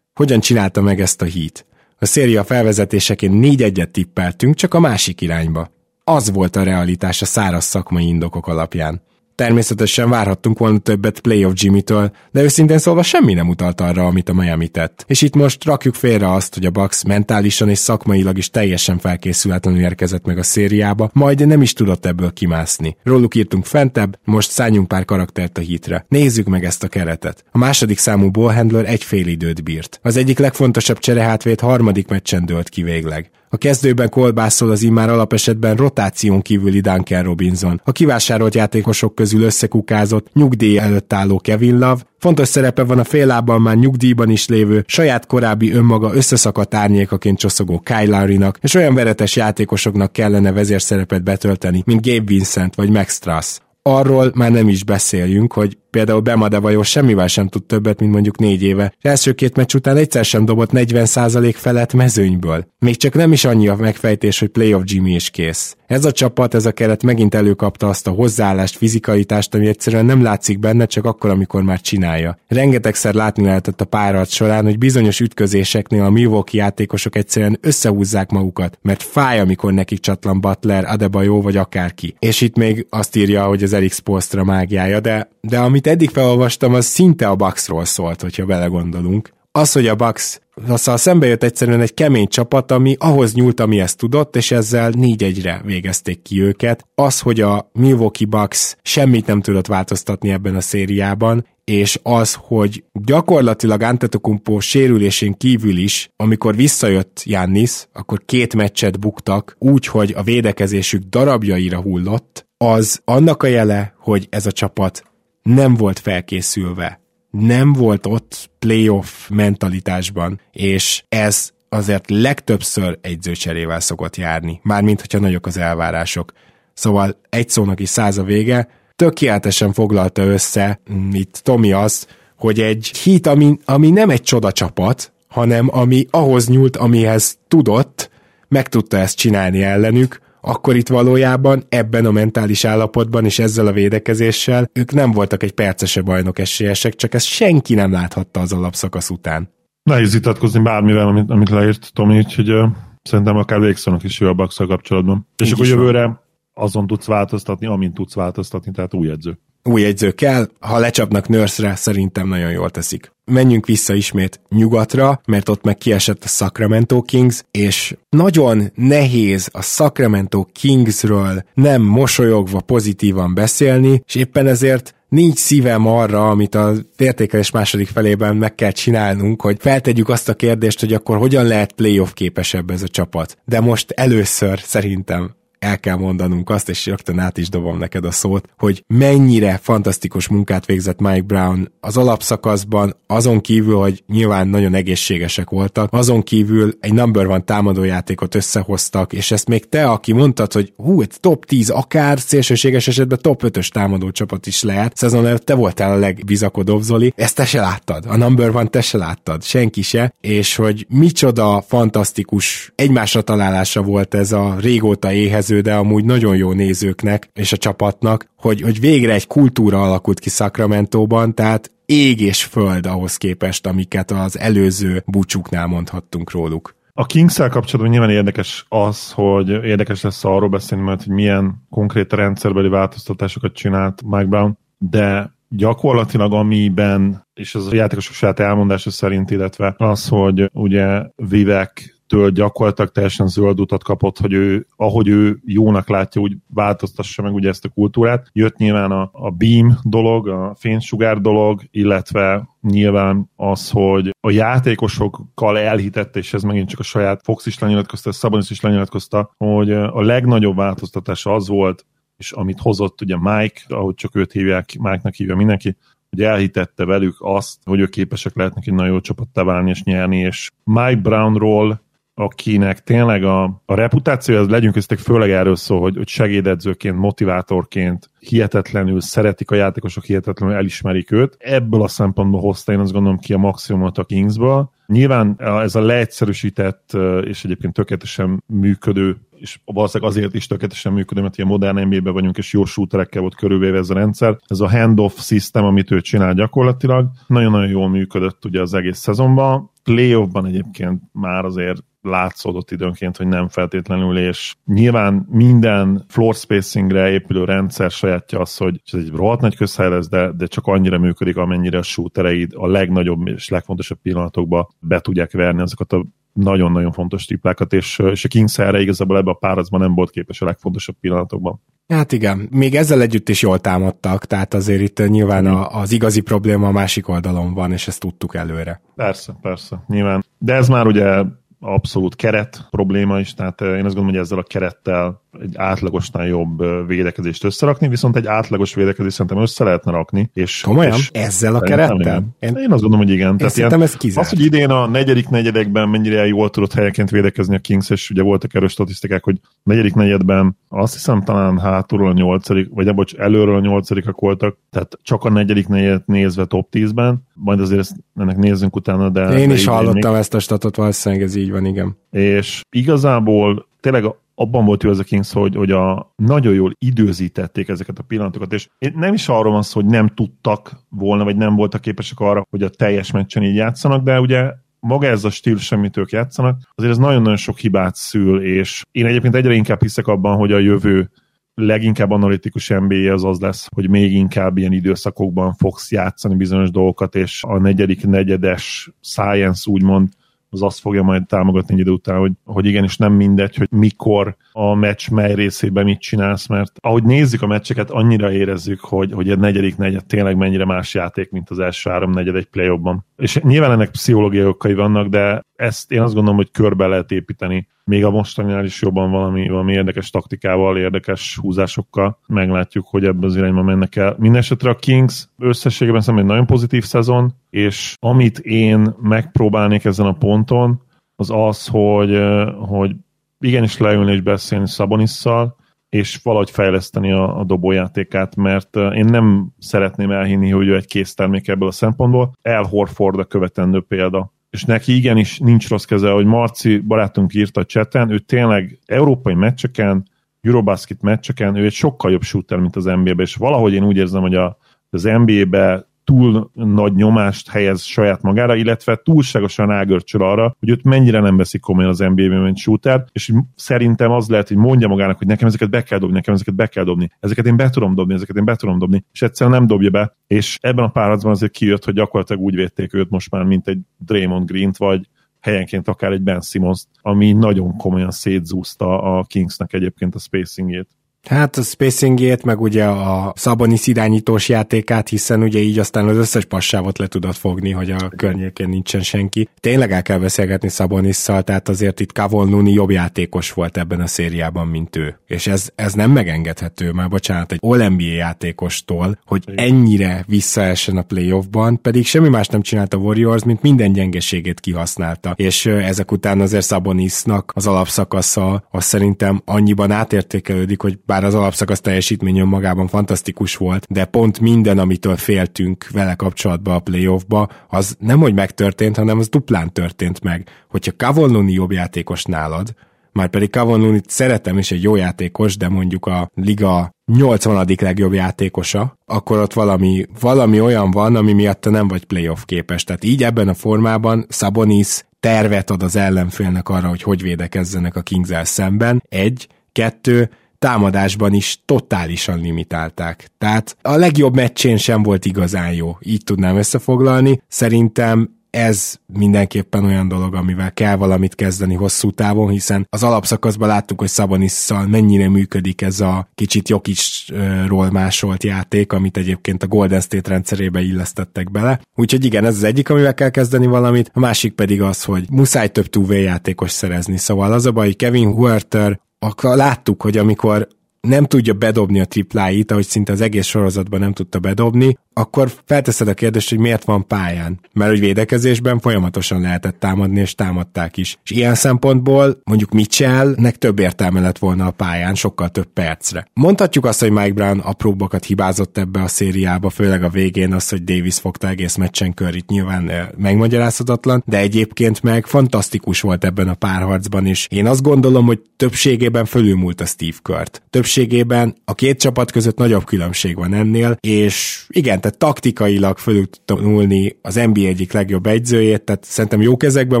Hogyan csinálta meg ezt a Heat? A széria felvezetéseként négy egyet tippeltünk, csak a másik irányba. Az volt a realitás a száraz szakmai indokok alapján. Természetesen várhattunk volna többet Playoff Jimmy-től, de őszintén szólva semmi nem utalt arra, amit a Miami tett. És itt most rakjuk félre azt, hogy a Bucks mentálisan és szakmailag is teljesen felkészületlenül érkezett meg a szériába, majd nem is tudott ebből kimászni. Róluk írtunk fentebb, most szálljunk pár karaktert a hitre. Nézzük meg ezt a keretet. A második számú ballhandler egy fél időt bírt. Az egyik legfontosabb cserehátvéd harmadik meccsen dőlt ki végleg. A kezdőben kolbászol az immár alapesetben rotáción kívüli Duncan Robinson. A kivásárolt játékosok közül összekukázott, nyugdíj előtt álló Kevin Love, Fontos szerepe van a félábban már nyugdíjban is lévő, saját korábbi önmaga összeszakadt árnyékaként csoszogó Kyle Lowry-nak, és olyan veretes játékosoknak kellene vezérszerepet betölteni, mint Gabe Vincent vagy Max Strass. Arról már nem is beszéljünk, hogy például Bemadevajo semmivel sem tud többet, mint mondjuk négy éve. És első két meccs után egyszer sem dobott 40% felett mezőnyből. Még csak nem is annyi a megfejtés, hogy playoff Jimmy is kész. Ez a csapat, ez a keret megint előkapta azt a hozzáállást, fizikalitást, ami egyszerűen nem látszik benne, csak akkor, amikor már csinálja. Rengetegszer látni lehetett a párat során, hogy bizonyos ütközéseknél a Milwaukee játékosok egyszerűen összehúzzák magukat, mert fáj, amikor nekik csatlan Butler, Adebayo vagy akárki. És itt még azt írja, hogy az Eric Spolstra mágiája, de, de amit eddig felolvastam, az szinte a Bucksról szólt, hogyha belegondolunk. Az, hogy a Bucks Szóval szembe jött egyszerűen egy kemény csapat, ami ahhoz nyúlt, ami ezt tudott, és ezzel 4-1-re végezték ki őket. Az, hogy a Milwaukee Bucks semmit nem tudott változtatni ebben a szériában, és az, hogy gyakorlatilag Antetokumpo sérülésén kívül is, amikor visszajött Jannis, akkor két meccset buktak, úgy, hogy a védekezésük darabjaira hullott, az annak a jele, hogy ez a csapat nem volt felkészülve nem volt ott playoff mentalitásban, és ez azért legtöbbször egyzőcserével szokott járni, mármint hogyha nagyok az elvárások. Szóval egy szónak is száz a vége, tökéletesen foglalta össze mm, itt Tomi az, hogy egy hit, ami, ami nem egy csoda csapat, hanem ami ahhoz nyúlt, amihez tudott, meg tudta ezt csinálni ellenük, akkor itt valójában ebben a mentális állapotban és ezzel a védekezéssel ők nem voltak egy percese bajnok esélyesek, csak ezt senki nem láthatta az alapszakasz után. Nehéz vitatkozni bármivel, amit, amit leírt Tomi, úgyhogy uh, szerintem akár végszónak is jó a bucks kapcsolatban. És Így akkor is van. jövőre azon tudsz változtatni, amint tudsz változtatni, tehát új edző. Új edző kell, ha lecsapnak nurse szerintem nagyon jól teszik. Menjünk vissza ismét nyugatra, mert ott meg kiesett a Sacramento Kings, és nagyon nehéz a Sacramento Kingsről nem mosolyogva pozitívan beszélni, és éppen ezért nincs szívem arra, amit a értékelés második felében meg kell csinálnunk, hogy feltegyük azt a kérdést, hogy akkor hogyan lehet playoff képesebb ez a csapat. De most először szerintem el kell mondanunk azt, és rögtön át is dobom neked a szót, hogy mennyire fantasztikus munkát végzett Mike Brown az alapszakaszban, azon kívül, hogy nyilván nagyon egészségesek voltak, azon kívül egy number van támadójátékot összehoztak, és ezt még te, aki mondtad, hogy hú, egy top 10, akár szélsőséges esetben top 5-ös támadó csapat is lehet, szezon előtt te voltál a legbizakodóbb, Zoli, ezt te se láttad, a number van te se láttad, senki se, és hogy micsoda fantasztikus egymásra találása volt ez a régóta éhez néző, de amúgy nagyon jó nézőknek és a csapatnak, hogy, hogy végre egy kultúra alakult ki Sacramento-ban, tehát ég és föld ahhoz képest, amiket az előző búcsuknál mondhattunk róluk. A kings kapcsolatban nyilván érdekes az, hogy érdekes lesz arról beszélni mert hogy milyen konkrét rendszerbeli változtatásokat csinált Mike Brown, de gyakorlatilag amiben, és az a játékosok saját elmondása szerint, illetve az, hogy ugye Vivek től gyakorlatilag teljesen zöld utat kapott, hogy ő, ahogy ő jónak látja, úgy változtassa meg ugye ezt a kultúrát. Jött nyilván a, a beam dolog, a fénysugár dolog, illetve nyilván az, hogy a játékosokkal elhitette, és ez megint csak a saját Fox is lenyilatkozta, Szabonis is lenyilatkozta, hogy a legnagyobb változtatása az volt, és amit hozott ugye Mike, ahogy csak őt hívják, Mike-nak hívja mindenki, hogy elhitette velük azt, hogy ők képesek lehetnek egy nagyon jó csapattá válni és nyerni, és Mike Brownról akinek tényleg a, a reputációja, az legyünk köztek főleg erről szól, hogy, hogy segédedzőként, motivátorként hihetetlenül szeretik a játékosok, hihetetlenül elismerik őt. Ebből a szempontból hozta én azt gondolom ki a maximumot a Kingsből. Nyilván ez a leegyszerűsített és egyébként tökéletesen működő és valószínűleg azért is tökéletesen működő, mert ilyen modern nba vagyunk, és jó shooterekkel volt körülvéve ez a rendszer. Ez a handoff system, amit ő csinál gyakorlatilag, nagyon-nagyon jól működött ugye az egész szezonban. Playoffban egyébként már azért látszódott időnként, hogy nem feltétlenül, és nyilván minden floor spacingre épülő rendszer sajátja az, hogy ez egy rohadt nagy közhely lesz, de, de csak annyira működik, amennyire a shootereid a legnagyobb és legfontosabb pillanatokba be tudják verni azokat a nagyon-nagyon fontos triplákat, és, és a Kings erre igazából ebbe a párazban nem volt képes a legfontosabb pillanatokban. Hát igen, még ezzel együtt is jól támadtak, tehát azért itt nyilván a, az igazi probléma a másik oldalon van, és ezt tudtuk előre. Persze, persze, nyilván. De ez már ugye abszolút keret probléma is, tehát én azt gondolom, hogy ezzel a kerettel egy átlagosnál jobb védekezést összerakni, viszont egy átlagos védekezést szerintem össze lehetne rakni. És, Komolyan? És Ezzel a kerettel? Én, én azt gondolom, hogy igen. Tehát ilyen, ez kizárt. Az, hogy idén a negyedik negyedekben mennyire jól tudott helyeként védekezni a Kings, és ugye voltak erős statisztikák, hogy negyedik negyedben azt hiszem talán hátulról a nyolcadik, vagy bocs, előről a nyolcadikak voltak, tehát csak a negyedik negyed nézve top 10-ben, majd azért ezt, ennek nézzünk utána, de... Én is hallottam ezt a statot, valószínűleg ez így van, igen. És igazából tényleg abban volt jó ez a Kings, hogy, hogy a, nagyon jól időzítették ezeket a pillanatokat, és nem is arról van szó, hogy nem tudtak volna, vagy nem voltak képesek arra, hogy a teljes meccsen így játszanak, de ugye maga ez a stílus, amit ők játszanak, azért ez nagyon-nagyon sok hibát szül, és én egyébként egyre inkább hiszek abban, hogy a jövő leginkább analitikus NBA az az lesz, hogy még inkább ilyen időszakokban fogsz játszani bizonyos dolgokat, és a negyedik negyedes science úgymond az azt fogja majd támogatni egy idő után, hogy, hogy igenis nem mindegy, hogy mikor a meccs mely részében mit csinálsz, mert ahogy nézzük a meccseket, annyira érezzük, hogy, hogy egy negyedik negyed tényleg mennyire más játék, mint az első három negyed egy play És nyilván ennek pszichológiai okai vannak, de ezt én azt gondolom, hogy körbe lehet építeni. Még a mostaninál is jobban valami, valami érdekes taktikával, érdekes húzásokkal. Meglátjuk, hogy ebbe az irányba mennek el. Mindenesetre a Kings összességében szerintem egy nagyon pozitív szezon, és amit én megpróbálnék ezen a ponton, az az, hogy, hogy igenis leülni és beszélni Szabonisszal, és valahogy fejleszteni a, a dobójátékát, mert én nem szeretném elhinni, hogy ő egy késztermék ebből a szempontból. El Horford a követendő példa és neki igenis nincs rossz keze, hogy Marci barátunk írta a cseten, ő tényleg európai meccseken, Eurobasket meccseken, ő egy sokkal jobb shooter, mint az NBA-be, és valahogy én úgy érzem, hogy a, az NBA-be túl nagy nyomást helyez saját magára, illetve túlságosan ágörcsöl arra, hogy őt mennyire nem veszik komolyan az NBA-ben, mint shooter, és szerintem az lehet, hogy mondja magának, hogy nekem ezeket be kell dobni, nekem ezeket be kell dobni, ezeket én be tudom dobni, ezeket én be tudom dobni, és egyszerűen nem dobja be, és ebben a párharcban azért kijött, hogy gyakorlatilag úgy védték őt most már, mint egy Draymond Green-t, vagy helyenként akár egy Ben Simmons, ami nagyon komolyan szétzúzta a Kingsnek egyébként a spacingét. Hát a spacingjét, meg ugye a Szabonis irányítós játékát, hiszen ugye így aztán az összes passávot le tudod fogni, hogy a környékén nincsen senki. Tényleg el kell beszélgetni Szabonisszal, tehát azért itt Kavon Nuni jobb játékos volt ebben a szériában, mint ő. És ez, ez nem megengedhető, már bocsánat, egy All-NBA játékostól, hogy ennyire visszaessen a playoffban, pedig semmi más nem csinálta a Warriors, mint minden gyengeségét kihasználta. És ezek után azért Szabonisnak az alapszakasza, az szerintem annyiban átértékelődik, hogy bár az alapszakasz teljesítmény magában fantasztikus volt, de pont minden, amitől féltünk vele kapcsolatban a playoffba, az nem hogy megtörtént, hanem az duplán történt meg. Hogyha Cavalloni jobb játékos nálad, már pedig Cavalloni szeretem is egy jó játékos, de mondjuk a liga 80. legjobb játékosa, akkor ott valami, valami olyan van, ami miatt nem vagy playoff képes. Tehát így ebben a formában Sabonis tervet ad az ellenfélnek arra, hogy hogy védekezzenek a kings szemben. Egy, kettő, támadásban is totálisan limitálták. Tehát a legjobb meccsén sem volt igazán jó, így tudnám összefoglalni. Szerintem ez mindenképpen olyan dolog, amivel kell valamit kezdeni hosszú távon, hiszen az alapszakaszban láttuk, hogy Szabonisszal mennyire működik ez a kicsit Jokicsról másolt játék, amit egyébként a Golden State rendszerébe illesztettek bele. Úgyhogy igen, ez az egyik, amivel kell kezdeni valamit, a másik pedig az, hogy muszáj több 2 játékos szerezni. Szóval az a baj, hogy Kevin Huerter akkor láttuk, hogy amikor nem tudja bedobni a tripláit, ahogy szinte az egész sorozatban nem tudta bedobni, akkor felteszed a kérdést, hogy miért van pályán. Mert hogy védekezésben folyamatosan lehetett támadni, és támadták is. És ilyen szempontból mondjuk Mitchellnek több értelme lett volna a pályán, sokkal több percre. Mondhatjuk azt, hogy Mike Brown apróbbakat hibázott ebbe a szériába, főleg a végén az, hogy Davis fogta egész meccsen körít, nyilván megmagyarázhatatlan, de egyébként meg fantasztikus volt ebben a párharcban is. Én azt gondolom, hogy többségében fölülmúlt a Steve Kurt. Többségében a két csapat között nagyobb különbség van ennél, és igen, tehát taktikailag fölül tudtam nyúlni az NBA egyik legjobb egyzőjét, tehát szerintem jó kezekben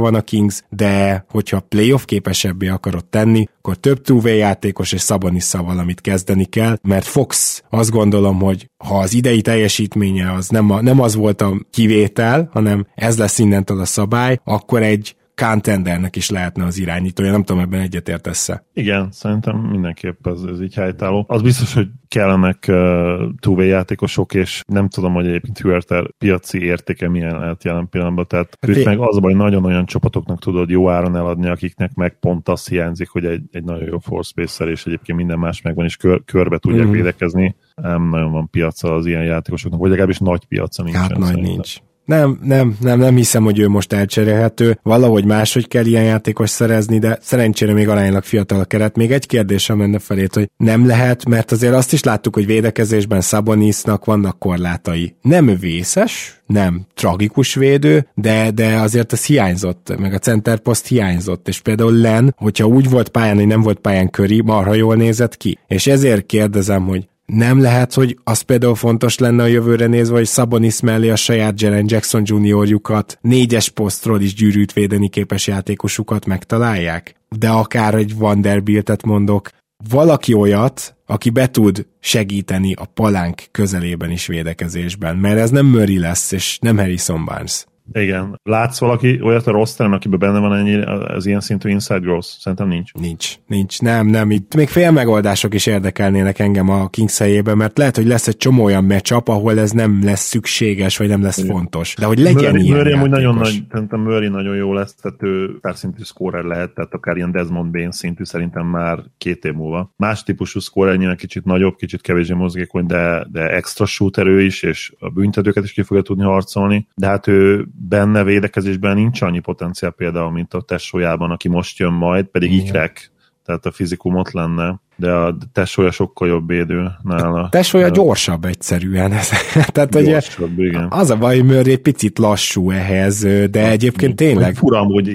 van a Kings, de hogyha playoff képesebbé akarod tenni, akkor több two játékos és Szabonisszal valamit kezdeni kell, mert Fox azt gondolom, hogy ha az idei teljesítménye az nem, a, nem az volt a kivétel, hanem ez lesz innentől a szabály, akkor egy contendernek is lehetne az irányítója. Nem tudom, ebben egyetértesz-e. Igen, szerintem mindenképp ez, ez így helytálló. Az biztos, hogy kellenek uh, two játékosok, és nem tudom, hogy egyébként Huerter piaci értéke milyen lehet jelen pillanatban. Tehát hát őt meg az a baj, nagyon olyan csapatoknak tudod jó áron eladni, akiknek meg pont az hiányzik, hogy egy, egy nagyon jó force és egyébként minden más megvan, és kör, körbe tudják mm. védekezni. Nem nagyon van piaca az ilyen játékosoknak, vagy legalábbis nagy piaca nincs. Hát nagy nincs. Nem, nem, nem, nem hiszem, hogy ő most elcserélhető. Valahogy máshogy kell ilyen játékos szerezni, de szerencsére még aránylag fiatal a keret. Még egy kérdésem menne felét, hogy nem lehet, mert azért azt is láttuk, hogy védekezésben Szabonisnak vannak korlátai. Nem vészes, nem tragikus védő, de, de azért ez hiányzott, meg a centerpost hiányzott, és például Len, hogyha úgy volt pályán, hogy nem volt pályán köri, marha jól nézett ki. És ezért kérdezem, hogy nem lehet, hogy az például fontos lenne a jövőre nézve, hogy Sabonis mellé a saját Jaren Jackson juniorjukat, négyes posztról is gyűrűt védeni képes játékosukat megtalálják? De akár egy Vanderbiltet mondok, valaki olyat, aki be tud segíteni a palánk közelében is védekezésben, mert ez nem Murray lesz, és nem Harrison Barnes. Igen. Látsz valaki olyat a rosteren, akiben benne van ennyi az ilyen szintű inside growth? Szerintem nincs. Nincs. Nincs. Nem, nem. Itt még fél megoldások is érdekelnének engem a Kings helyében, mert lehet, hogy lesz egy csomó olyan matchup, ahol ez nem lesz szükséges, vagy nem lesz Igen. fontos. De hogy legyen Murray, ilyen Murray amúgy nagyon nagy, szerintem Murray nagyon jó lesz, tehát ő szintű scorer lehet, tehát akár ilyen Desmond Bain szintű szerintem már két év múlva. Más típusú scorer, nyilván kicsit nagyobb, kicsit kevésbé mozgékony, de, de extra shooter ő is, és a büntetőket is ki fogja tudni harcolni, de hát ő benne védekezésben nincs annyi potenciál például, mint a tesójában, aki most jön majd, pedig ikrek, tehát a fizikum ott lenne. De a tesója sokkal jobb védő nála. Tesója gyorsabb egyszerűen. Tehát gyorsabb, ugye, igen. az a baj, hogy Murray picit lassú ehhez, de hát, egyébként tényleg... Furam, hogy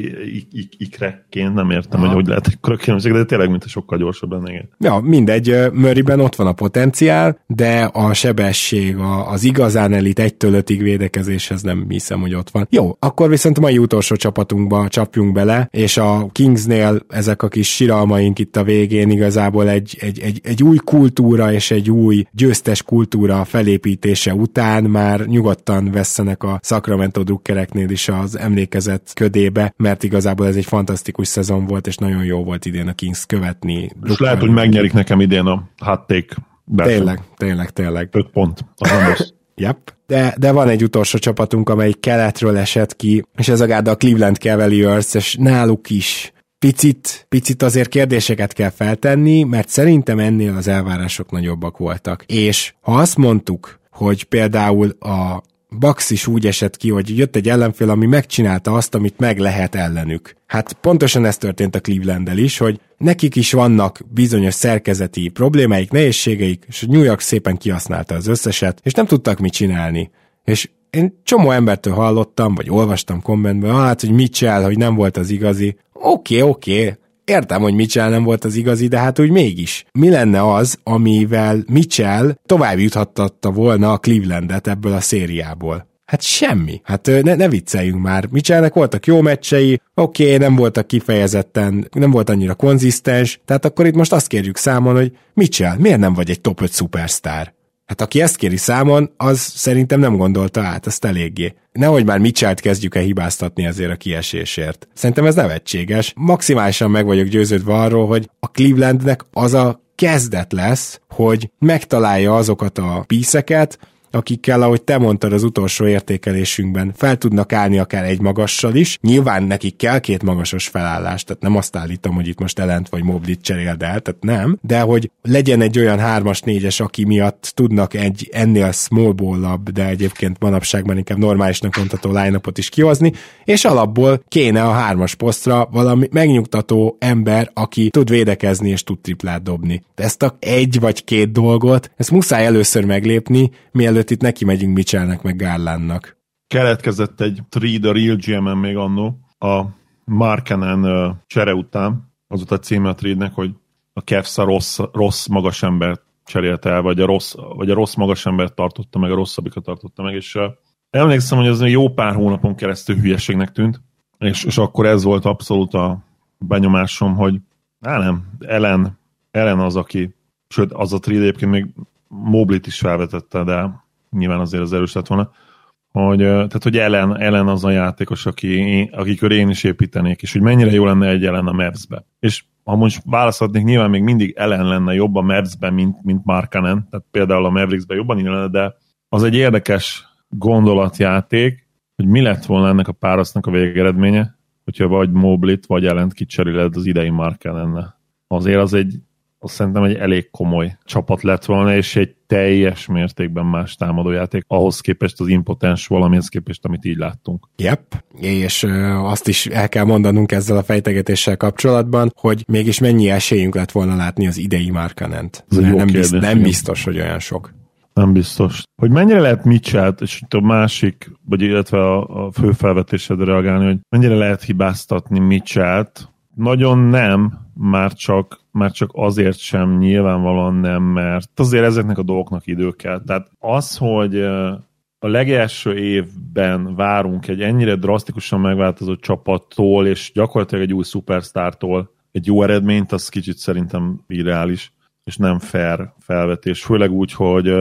ikrekként nem értem, ha. hogy hogy lehet ekkora különbség, de tényleg, mint a sokkal gyorsabb lenne, igen. Ja, mindegy, Murrayben ott van a potenciál, de a sebesség, az igazán elit 1-től 5 védekezéshez nem hiszem, hogy ott van. Jó, akkor viszont a mai utolsó csapatunkba csapjunk bele, és a Kingsnél ezek a kis siralmaink itt a végén igazából egy, egy, egy, egy új kultúra és egy új győztes kultúra felépítése után már nyugodtan vesszenek a Sacramento drukkereknél is az emlékezet ködébe, mert igazából ez egy fantasztikus szezon volt, és nagyon jó volt idén a Kings követni. És lehet, hogy megnyerik nekem idén a hot take Tényleg, tényleg, tényleg. 5 pont. Rossz. Yep. De, de van egy utolsó csapatunk, amely keletről esett ki, és ez a Cleveland Cavaliers, és náluk is picit, picit azért kérdéseket kell feltenni, mert szerintem ennél az elvárások nagyobbak voltak. És ha azt mondtuk, hogy például a Bax is úgy esett ki, hogy jött egy ellenfél, ami megcsinálta azt, amit meg lehet ellenük. Hát pontosan ez történt a cleveland is, hogy nekik is vannak bizonyos szerkezeti problémáik, nehézségeik, és New York szépen kihasználta az összeset, és nem tudtak mit csinálni. És én csomó embertől hallottam, vagy olvastam kommentben, hát, hogy mit csinál, hogy nem volt az igazi. Oké, okay, oké, okay. Értem, hogy Mitchell nem volt az igazi, de hát úgy mégis. Mi lenne az, amivel Mitchell tovább juthattatta volna a Clevelandet ebből a szériából? Hát semmi. Hát ne, ne vicceljünk már. Mitchellnek voltak jó meccsei, oké, okay, nem voltak kifejezetten, nem volt annyira konzisztens, tehát akkor itt most azt kérjük számon, hogy Mitchell, miért nem vagy egy top 5 szupersztár? Hát aki ezt kéri számon, az szerintem nem gondolta át, azt eléggé. Nehogy már Mitchell-t kezdjük el hibáztatni ezért a kiesésért. Szerintem ez nevetséges. Maximálisan meg vagyok győződve arról, hogy a Clevelandnek az a kezdet lesz, hogy megtalálja azokat a píszeket, akikkel, ahogy te mondtad az utolsó értékelésünkben, fel tudnak állni akár egy magassal is. Nyilván nekik kell két magasos felállás, tehát nem azt állítom, hogy itt most Elent vagy Moblit cseréld el, tehát nem, de hogy legyen egy olyan hármas, négyes, aki miatt tudnak egy ennél small ball de egyébként manapságban inkább normálisnak mondható line is kihozni, és alapból kéne a hármas posztra valami megnyugtató ember, aki tud védekezni és tud triplát dobni. De ezt a egy vagy két dolgot, ezt muszáj először meglépni, mielőtt mielőtt itt neki megyünk Mitchellnek meg Garlandnak. Keletkezett egy trade a Real gm még annó, a Markenen uh, csere után, az volt a címe a trade hogy a Cavs a rossz, rossz magas embert cserélte el, vagy a, rossz, vagy a rossz magas embert tartotta meg, a rosszabbikat tartotta meg, és uh, emlékszem, hogy ez jó pár hónapon keresztül hülyeségnek tűnt, és, és akkor ez volt abszolút a benyomásom, hogy á nem, Ellen, Ellen az, aki, sőt, az a trade egyébként még Moblit is felvetette, de nyilván azért az erős lett volna, hogy, tehát, hogy Ellen, Ellen az a játékos, aki, akikör én is építenék, és hogy mennyire jó lenne egy Ellen a Mavs-be. És ha most választhatnék, nyilván még mindig Ellen lenne jobb a Mavs-ben, mint, mint Markanen, tehát például a Mavericks-ben jobban lenne, de az egy érdekes gondolatjáték, hogy mi lett volna ennek a párasznak a végeredménye, hogyha vagy Moblit, vagy Ellent kicseréled az idei Markanenne. Azért az egy az szerintem egy elég komoly csapat lett volna, és egy teljes mértékben más támadójáték, ahhoz képest az impotens valamihez képest, amit így láttunk. Yep, és ö, azt is el kell mondanunk ezzel a fejtegetéssel kapcsolatban, hogy mégis mennyi esélyünk lett volna látni az idei Markanent. Nem, kérdés, bizt, nem biztos, hogy olyan sok. Nem biztos. Hogy mennyire lehet Mitchell-t, és a másik, vagy illetve a, a fő felvetésedre reagálni, hogy mennyire lehet hibáztatni Mitchell-t, nagyon nem, már csak, már csak azért sem nyilvánvalóan nem, mert azért ezeknek a dolgoknak idő kell. Tehát az, hogy a legelső évben várunk egy ennyire drasztikusan megváltozott csapattól, és gyakorlatilag egy új szupersztártól egy jó eredményt, az kicsit szerintem irreális, és nem fair felvetés. Főleg úgy, hogy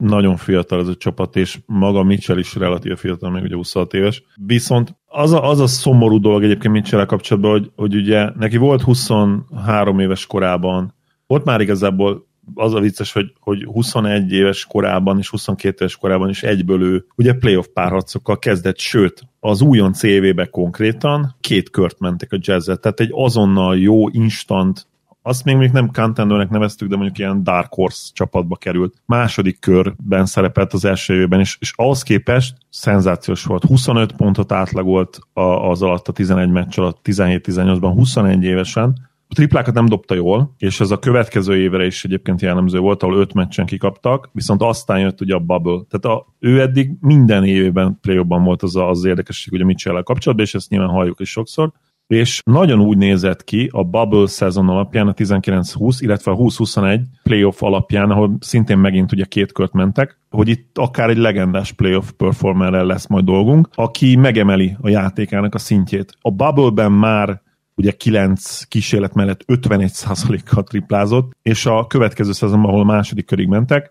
nagyon fiatal ez a csapat, és maga Mitchell is relatív fiatal, még ugye 26 éves. Viszont az a, az a szomorú dolog egyébként mitchell kapcsolatban, hogy, hogy ugye neki volt 23 éves korában, ott már igazából az a vicces, hogy, hogy 21 éves korában és 22 éves korában is egyből ő ugye playoff párharcokkal kezdett, sőt, az újon CV-be konkrétan két kört mentek a jazzet, tehát egy azonnal jó, instant azt még, még nem contendernek neveztük, de mondjuk ilyen Dark Horse csapatba került. Második körben szerepelt az első évben, és, és ahhoz képest szenzációs volt. 25 pontot átlagolt a, az alatt a 11 meccs alatt, 17-18-ban, 21 évesen, triplákat nem dobta jól, és ez a következő évre is egyébként jellemző volt, ahol öt meccsen kikaptak, viszont aztán jött ugye a bubble. Tehát a, ő eddig minden évben play volt az, a, az érdekesség, ugye mitchell kapcsolatban, és ezt nyilván halljuk is sokszor, és nagyon úgy nézett ki a bubble szezon alapján, a 19-20, illetve a 20-21 playoff alapján, ahol szintén megint ugye két kört mentek, hogy itt akár egy legendás playoff performerrel lesz majd dolgunk, aki megemeli a játékának a szintjét. A bubble-ben már ugye 9 kísérlet mellett 51%-kal triplázott, és a következő szezonban, ahol a második körig mentek,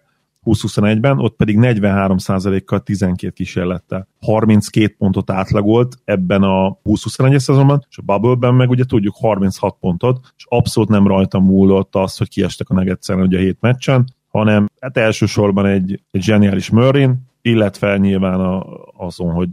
2021-ben, ott pedig 43%-kal 12 kísérlettel. 32 pontot átlagolt ebben a 2021-es szezonban, és a Bubble-ben meg ugye tudjuk 36 pontot, és abszolút nem rajta múlott az, hogy kiestek a Nuggets ugye a hét meccsen, hanem hát elsősorban egy, egy zseniális Murray, illetve nyilván a, azon, hogy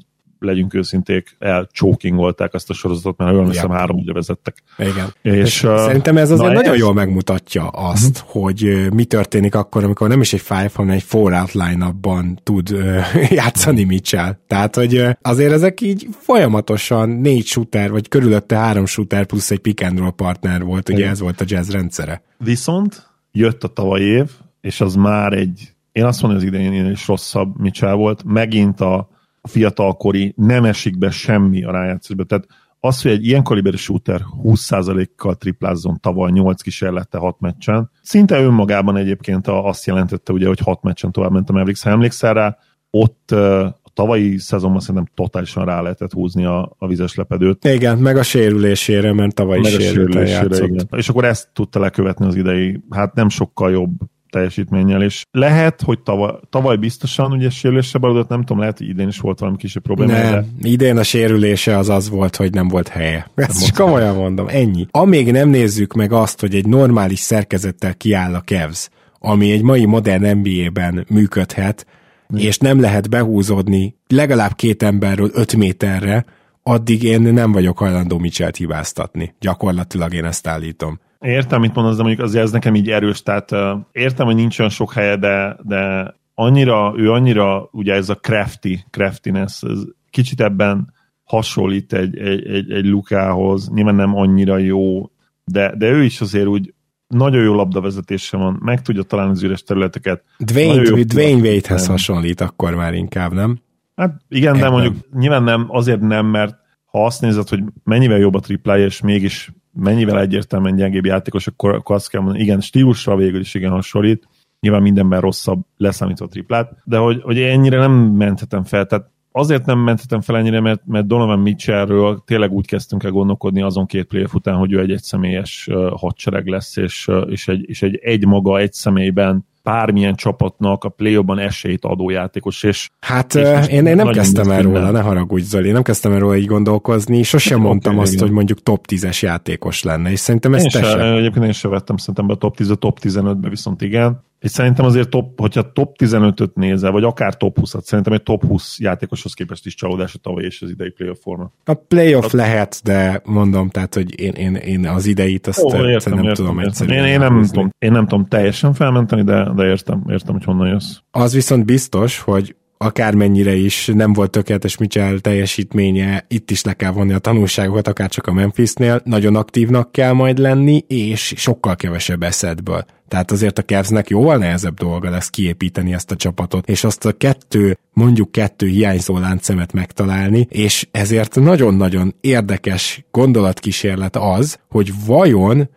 legyünk őszinték, elcsókingolták azt a sorozatot, mert olyan hiszem három ugye vezettek. Igen. És, uh, Szerintem ez azért nagyon ez... jól megmutatja azt, uh-huh. hogy mi történik akkor, amikor nem is egy five, hanem egy four out line tud uh, játszani Mitchell. Tehát, hogy uh, azért ezek így folyamatosan négy shooter, vagy körülötte három shooter plusz egy pick and roll partner volt, ugye Igen. ez volt a jazz rendszere. Viszont jött a tavaly év, és az már egy én azt mondom, hogy az idején is rosszabb Mitchell volt. Megint a a fiatalkori nem esik be semmi a rájátszásba. Tehát az, hogy egy ilyen kaliberű shooter 20%-kal triplázzon tavaly 8 kísérlete 6 meccsen, szinte önmagában egyébként azt jelentette, ugye, hogy 6 meccsen tovább ment a Mavericks. Ha emlékszel rá, ott a tavalyi szezonban szerintem totálisan rá lehetett húzni a, a vizes lepedőt. Igen, meg a sérülésére, mert tavaly is sérülésére, igen. És akkor ezt tudta lekövetni az idei, hát nem sokkal jobb teljesítménnyel, és lehet, hogy tavaly, tavaly biztosan ugye sérülésre barodott, nem tudom, lehet, hogy idén is volt valami kisebb probléma. Nem, de... idén a sérülése az az volt, hogy nem volt helye. Ezt is komolyan mondom, ennyi. Amíg nem nézzük meg azt, hogy egy normális szerkezettel kiáll a Kevz, ami egy mai modern NBA-ben működhet, Mi? és nem lehet behúzódni legalább két emberről öt méterre, addig én nem vagyok hajlandó Mitchell-t hibáztatni. Gyakorlatilag én ezt állítom. Értem, mit mondasz, de mondjuk azért ez nekem így erős, tehát értem, hogy nincs olyan sok helye, de, de annyira, ő annyira, ugye ez a crafty, craftiness, ez kicsit ebben hasonlít egy, egy, egy, egy Lukához, nyilván nem annyira jó, de, de ő is azért úgy nagyon jó labdavezetése van, meg tudja találni az üres területeket. Dwayne, Dwayne Wade-hez hasonlít akkor már inkább, nem? Hát igen, Ebben. de mondjuk nyilván nem, azért nem, mert ha azt nézed, hogy mennyivel jobb a triplája, és mégis mennyivel egyértelműen gyengébb játékos, akkor, akkor azt kell mondani, igen, stílusra végül is igen hasonlít, nyilván mindenben rosszabb leszámítva a triplát, de hogy, hogy ennyire nem menthetem fel, tehát azért nem menthetem fel ennyire, mert, mert Donovan Mitchellről tényleg úgy kezdtünk el gondolkodni azon két playoff után, hogy ő egy egyszemélyes hadsereg lesz, és, és, egy, és egy egymaga, egy személyben bármilyen csapatnak a play ban esélyt adó játékos. És, hát és én, én nem kezdtem el róla, ne haragudj Zoli, nem kezdtem el róla így gondolkozni, sosem mondtam okay, azt, igen. hogy mondjuk top 10-es játékos lenne, és szerintem ez te se, Egyébként én sem vettem szerintem be a top 10 a top 15-be viszont igen. És szerintem azért top, hogyha top 15-öt nézel, vagy akár top 20-at, szerintem egy top 20 játékoshoz képest is csalódás a tavaly és az idei playoff forma. A playoff a... lehet, de mondom, tehát, hogy én, én, én az ideit azt Ó, értem, nem értem, tudom értem. Én, én, nem tudom, én nem tudom teljesen felmenteni, de, de értem, értem, hogy honnan jössz. Az viszont biztos, hogy akármennyire is nem volt tökéletes Mitchell teljesítménye, itt is le kell vonni a tanulságokat, akár csak a Memphisnél, nagyon aktívnak kell majd lenni, és sokkal kevesebb eszedből. Tehát azért a Cavsnek jóval nehezebb dolga lesz kiépíteni ezt a csapatot, és azt a kettő, mondjuk kettő hiányzó láncszemet megtalálni, és ezért nagyon-nagyon érdekes gondolatkísérlet az, hogy vajon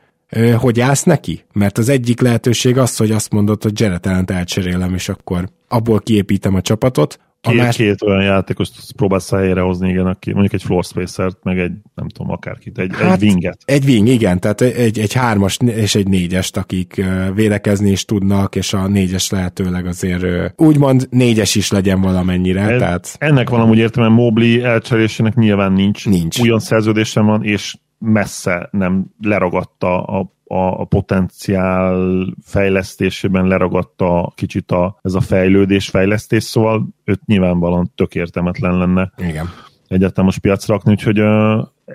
hogy állsz neki? Mert az egyik lehetőség az, hogy azt mondod, hogy Jared allen elcserélem, és akkor abból kiépítem a csapatot. A két, más... két olyan játékost próbálsz helyére hozni, igen, aki mondjuk egy floor spacer meg egy, nem tudom, akárkit, egy, hát, egy winget. Egy wing, igen, tehát egy, egy hármas és egy négyest, akik védekezni is tudnak, és a négyes lehetőleg azért úgymond négyes is legyen valamennyire. Ez, tehát... Ennek valamúgy értem, Mobley elcserésének nyilván nincs. Nincs. Ugyan szerződésem van, és messze nem leragadta a, a, a potenciál fejlesztésében, leragadta kicsit a, ez a fejlődés, fejlesztés, szóval őt nyilvánvalóan tök értelmetlen lenne Igen. egyáltalán most piacra rakni, úgyhogy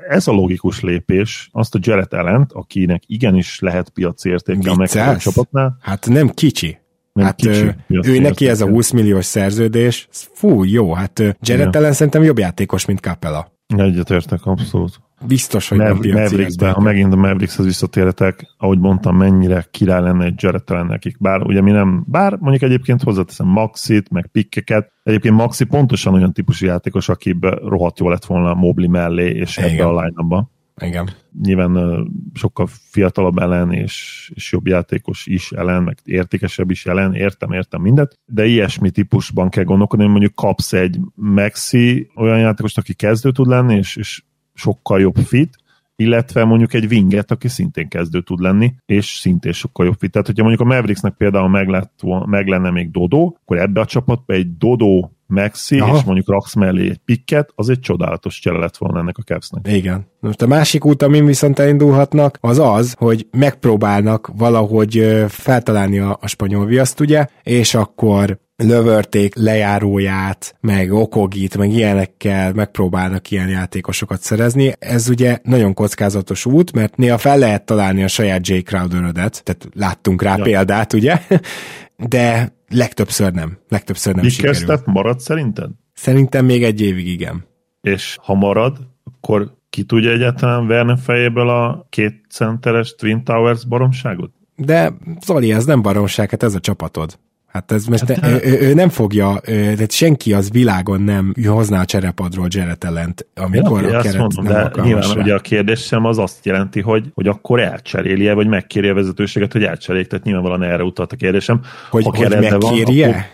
ez a logikus lépés, azt a Jared allen akinek igenis lehet piaci értéke a megfelelő csapatnál. Hát nem kicsi. Nem hát kicsi, ő, ő neki ez a 20 milliós szerződés, fú, jó, hát Jared Allen szerintem jobb játékos, mint Capella. Egyetértek, abszolút. Biztos, hogy Mav- nem Mavericksben, ha megint a Maverickshez visszatérhetek, ahogy mondtam, mennyire király lenne egy Allen nekik. Bár ugye mi nem, bár mondjuk egyébként hozzáteszem Maxit, meg pikkeket, egyébként Maxi pontosan olyan típusú játékos, akiben rohadt jó lett volna a Mobli mellé és ebbe a line Igen. Nyilván sokkal fiatalabb ellen és, és jobb játékos is ellen, meg értékesebb is ellen, értem, értem mindet, de ilyesmi típusban kell gondolkodni, hogy mondjuk kapsz egy Maxi olyan játékost, aki kezdő tud lenni, és, és sokkal jobb fit, illetve mondjuk egy winget, aki szintén kezdő tud lenni, és szintén sokkal jobb fit. Tehát, hogyha mondjuk a Mavericksnek például meg, lett, meg lenne még Dodo, akkor ebbe a csapatba egy Dodo Maxi, Aha. és mondjuk raksz mellé egy pikket, az egy csodálatos csele lett volna ennek a Cavsnek. Igen. Most a másik út, amin viszont elindulhatnak, az az, hogy megpróbálnak valahogy feltalálni a, a spanyol viaszt, ugye, és akkor lövörték lejáróját, meg okogit, meg ilyenekkel megpróbálnak ilyen játékosokat szerezni. Ez ugye nagyon kockázatos út, mert néha fel lehet találni a saját Jay crowder tehát láttunk rá ja. példát, ugye? De legtöbbször nem. Legtöbbször nem Big sikerül. marad szerinted? Szerintem még egy évig igen. És ha marad, akkor ki tudja egyáltalán Werner fejéből a két centeres Twin Towers baromságot? De Zoli, ez nem baromság, hát ez a csapatod. Hát ez most hát, ne, ő, ő, nem fogja, tehát senki az világon nem hozná a cserepadról Jared Ellent, amikor ja, a keret mondom, nem de nyilván rá. ugye a kérdés sem az azt jelenti, hogy, hogy akkor elcseréli-e, vagy megkéri a vezetőséget, hogy elcserélik, tehát nyilvánvalóan erre utalt a kérdésem. Hogy, hogy megkérje? Van, akkor...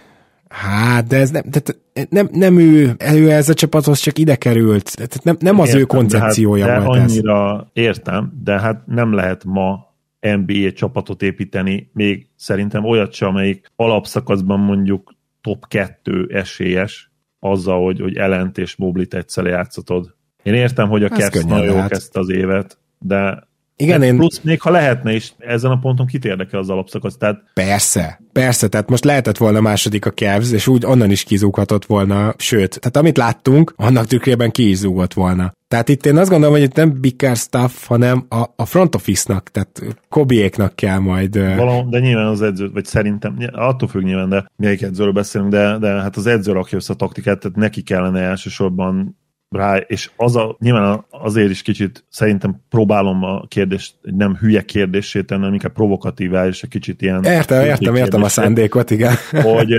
Hát, de ez nem, tehát nem, nem ő, elő ez a csapathoz csak ide került, tehát nem, nem az értem, ő koncepciója de hát, volt de annyira ez. értem, de hát nem lehet ma NBA csapatot építeni, még szerintem olyat sem, amelyik alapszakaszban mondjuk top 2 esélyes, azzal, hogy, hogy Elent és Moblit egyszer játszatod. Én értem, hogy a Cavs nagyon jó kezdte az évet, de igen, én... Plusz még ha lehetne is, ezen a ponton kit érdekel az alapszakasz, tehát... Persze, persze, tehát most lehetett volna második a Cavs, és úgy onnan is kizúghatott volna, sőt, tehát amit láttunk, annak tükrében ki is zúgott volna. Tehát itt én azt gondolom, hogy itt nem bigger stuff, hanem a, a front office-nak, tehát Kobiéknak kell majd... Valahol, de nyilván az edző, vagy szerintem, attól függ nyilván, de melyik edzőről beszélünk, de, de hát az edző rakja össze a taktikát, tehát neki kellene elsősorban rá, és az a, nyilván azért is kicsit szerintem próbálom a kérdést, nem hülye kérdését tenni, hanem inkább provokatívá, és egy kicsit ilyen... Értem, értem, értem a szándékot, igen. Hogy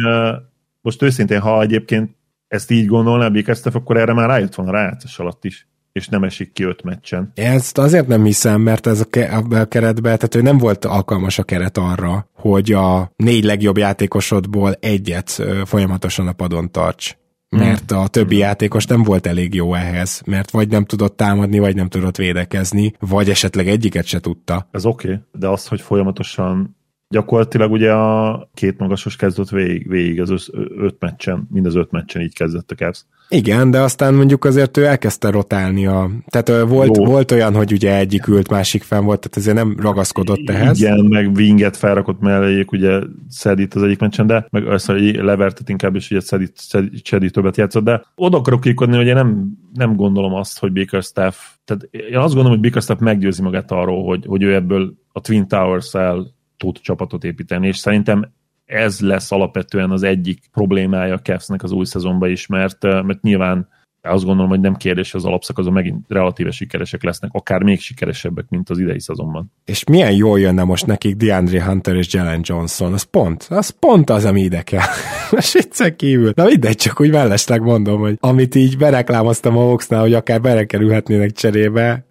most őszintén, ha egyébként ezt így gondolná Bickerstaff, akkor erre már rájött volna rájátszás alatt is és nem esik ki öt meccsen. Ezt azért nem hiszem, mert ez a, ke- a keretben, tehát ő nem volt alkalmas a keret arra, hogy a négy legjobb játékosodból egyet folyamatosan a padon tarts mert a többi játékos nem volt elég jó ehhez, mert vagy nem tudott támadni, vagy nem tudott védekezni, vagy esetleg egyiket se tudta. Ez oké, okay, de az, hogy folyamatosan gyakorlatilag ugye a két magasos kezdett végig, végig az öt meccsen, mind az öt meccsen így kezdett a Cavs. Igen, de aztán mondjuk azért ő elkezdte rotálni a... Tehát volt, volt olyan, hogy ugye egyik ült, másik fenn volt, tehát ezért nem ragaszkodott ehhez. Igen, meg Winget felrakott melléjék, ugye Szedit az egyik meccsen, de meg azt levertet inkább, és ugye Szedit, Szedit többet játszott, de oda akarok kikodni, hogy én nem, nem gondolom azt, hogy Bickerstaff, tehát én azt gondolom, hogy Bickerstaff meggyőzi magát arról, hogy, hogy ő ebből a Twin Towers-el tud csapatot építeni, és szerintem ez lesz alapvetően az egyik problémája a Cavs-nek az új szezonban is, mert, eh, mert nyilván azt gondolom, hogy nem kérdés, az alapszakaszon megint relatíve sikeresek lesznek, akár még sikeresebbek, mint az idei szezonban. És milyen jól jönne most nekik DeAndre Hunter és Jalen Johnson, az pont, az pont az, ami ide kell. Most viccen kívül. Na mindegy, csak úgy mellesleg mondom, hogy amit így bereklámoztam a Hawksnál, hogy akár berekerülhetnének cserébe,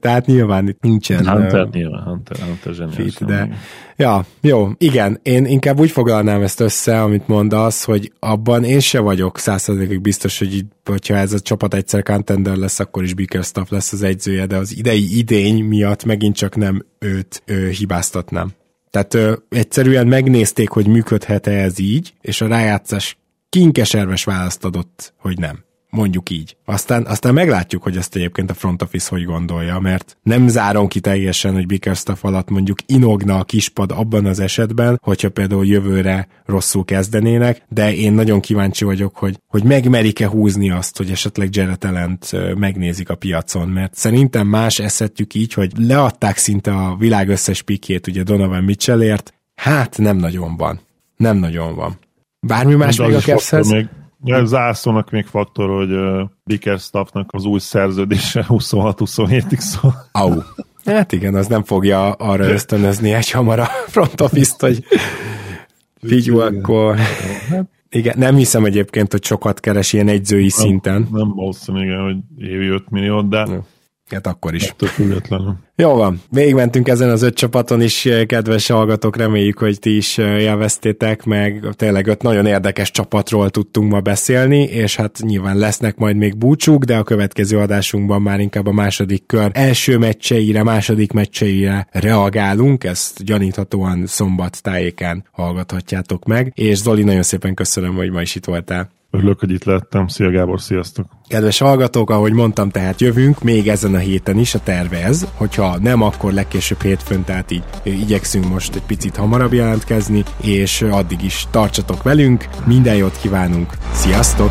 tehát nyilván itt nincsen... Hunter, uh, nyilván, Hunter, Hunter fit, de... Ja, jó, igen, én inkább úgy foglalnám ezt össze, amit mondasz, hogy abban én se vagyok százszerzékig biztos, hogy így, hogyha ez a csapat egyszer contender lesz, akkor is Bickerstaff lesz az egyzője, de az idei idény miatt megint csak nem őt ő, hibáztatnám. Tehát ö, egyszerűen megnézték, hogy működhet-e ez így, és a rájátszás kinkeserves választ adott, hogy nem mondjuk így. Aztán, aztán meglátjuk, hogy ezt egyébként a front office hogy gondolja, mert nem zárom ki teljesen, hogy Bickerstaff alatt mondjuk inogna a kispad abban az esetben, hogyha például jövőre rosszul kezdenének, de én nagyon kíváncsi vagyok, hogy, hogy megmerik-e húzni azt, hogy esetleg Jared Allent megnézik a piacon, mert szerintem más eszettjük így, hogy leadták szinte a világ összes pikét ugye Donovan Mitchellért, hát nem nagyon van. Nem nagyon van. Bármi más még a Cavshez? Még Ja, zászlónak még faktor, hogy uh, Bickerstaffnak az új szerződése 26-27-ig szól. Au. Hát igen, az nem fogja arra ösztönözni egy hamar a front office-t, hogy figyú, akkor... Igen, nem hiszem egyébként, hogy sokat keres ilyen egyzői nem, szinten. Nem valószínű, igen, hogy évi 5 milliót, de... Nem Hát akkor is. függetlenül. Jó van, végigmentünk ezen az öt csapaton is, kedves hallgatók, reméljük, hogy ti is élveztétek, meg tényleg öt nagyon érdekes csapatról tudtunk ma beszélni, és hát nyilván lesznek majd még búcsúk, de a következő adásunkban már inkább a második kör első meccseire, második meccseire reagálunk, ezt gyaníthatóan szombat tájékán hallgathatjátok meg, és Zoli, nagyon szépen köszönöm, hogy ma is itt voltál. Örülök, hogy itt lettem. Szia Gábor, sziasztok! Kedves hallgatók, ahogy mondtam, tehát jövünk még ezen a héten is, a terve ez, hogyha nem, akkor legkésőbb hétfőn, tehát így igyekszünk most egy picit hamarabb jelentkezni, és addig is tartsatok velünk, minden jót kívánunk, sziasztok!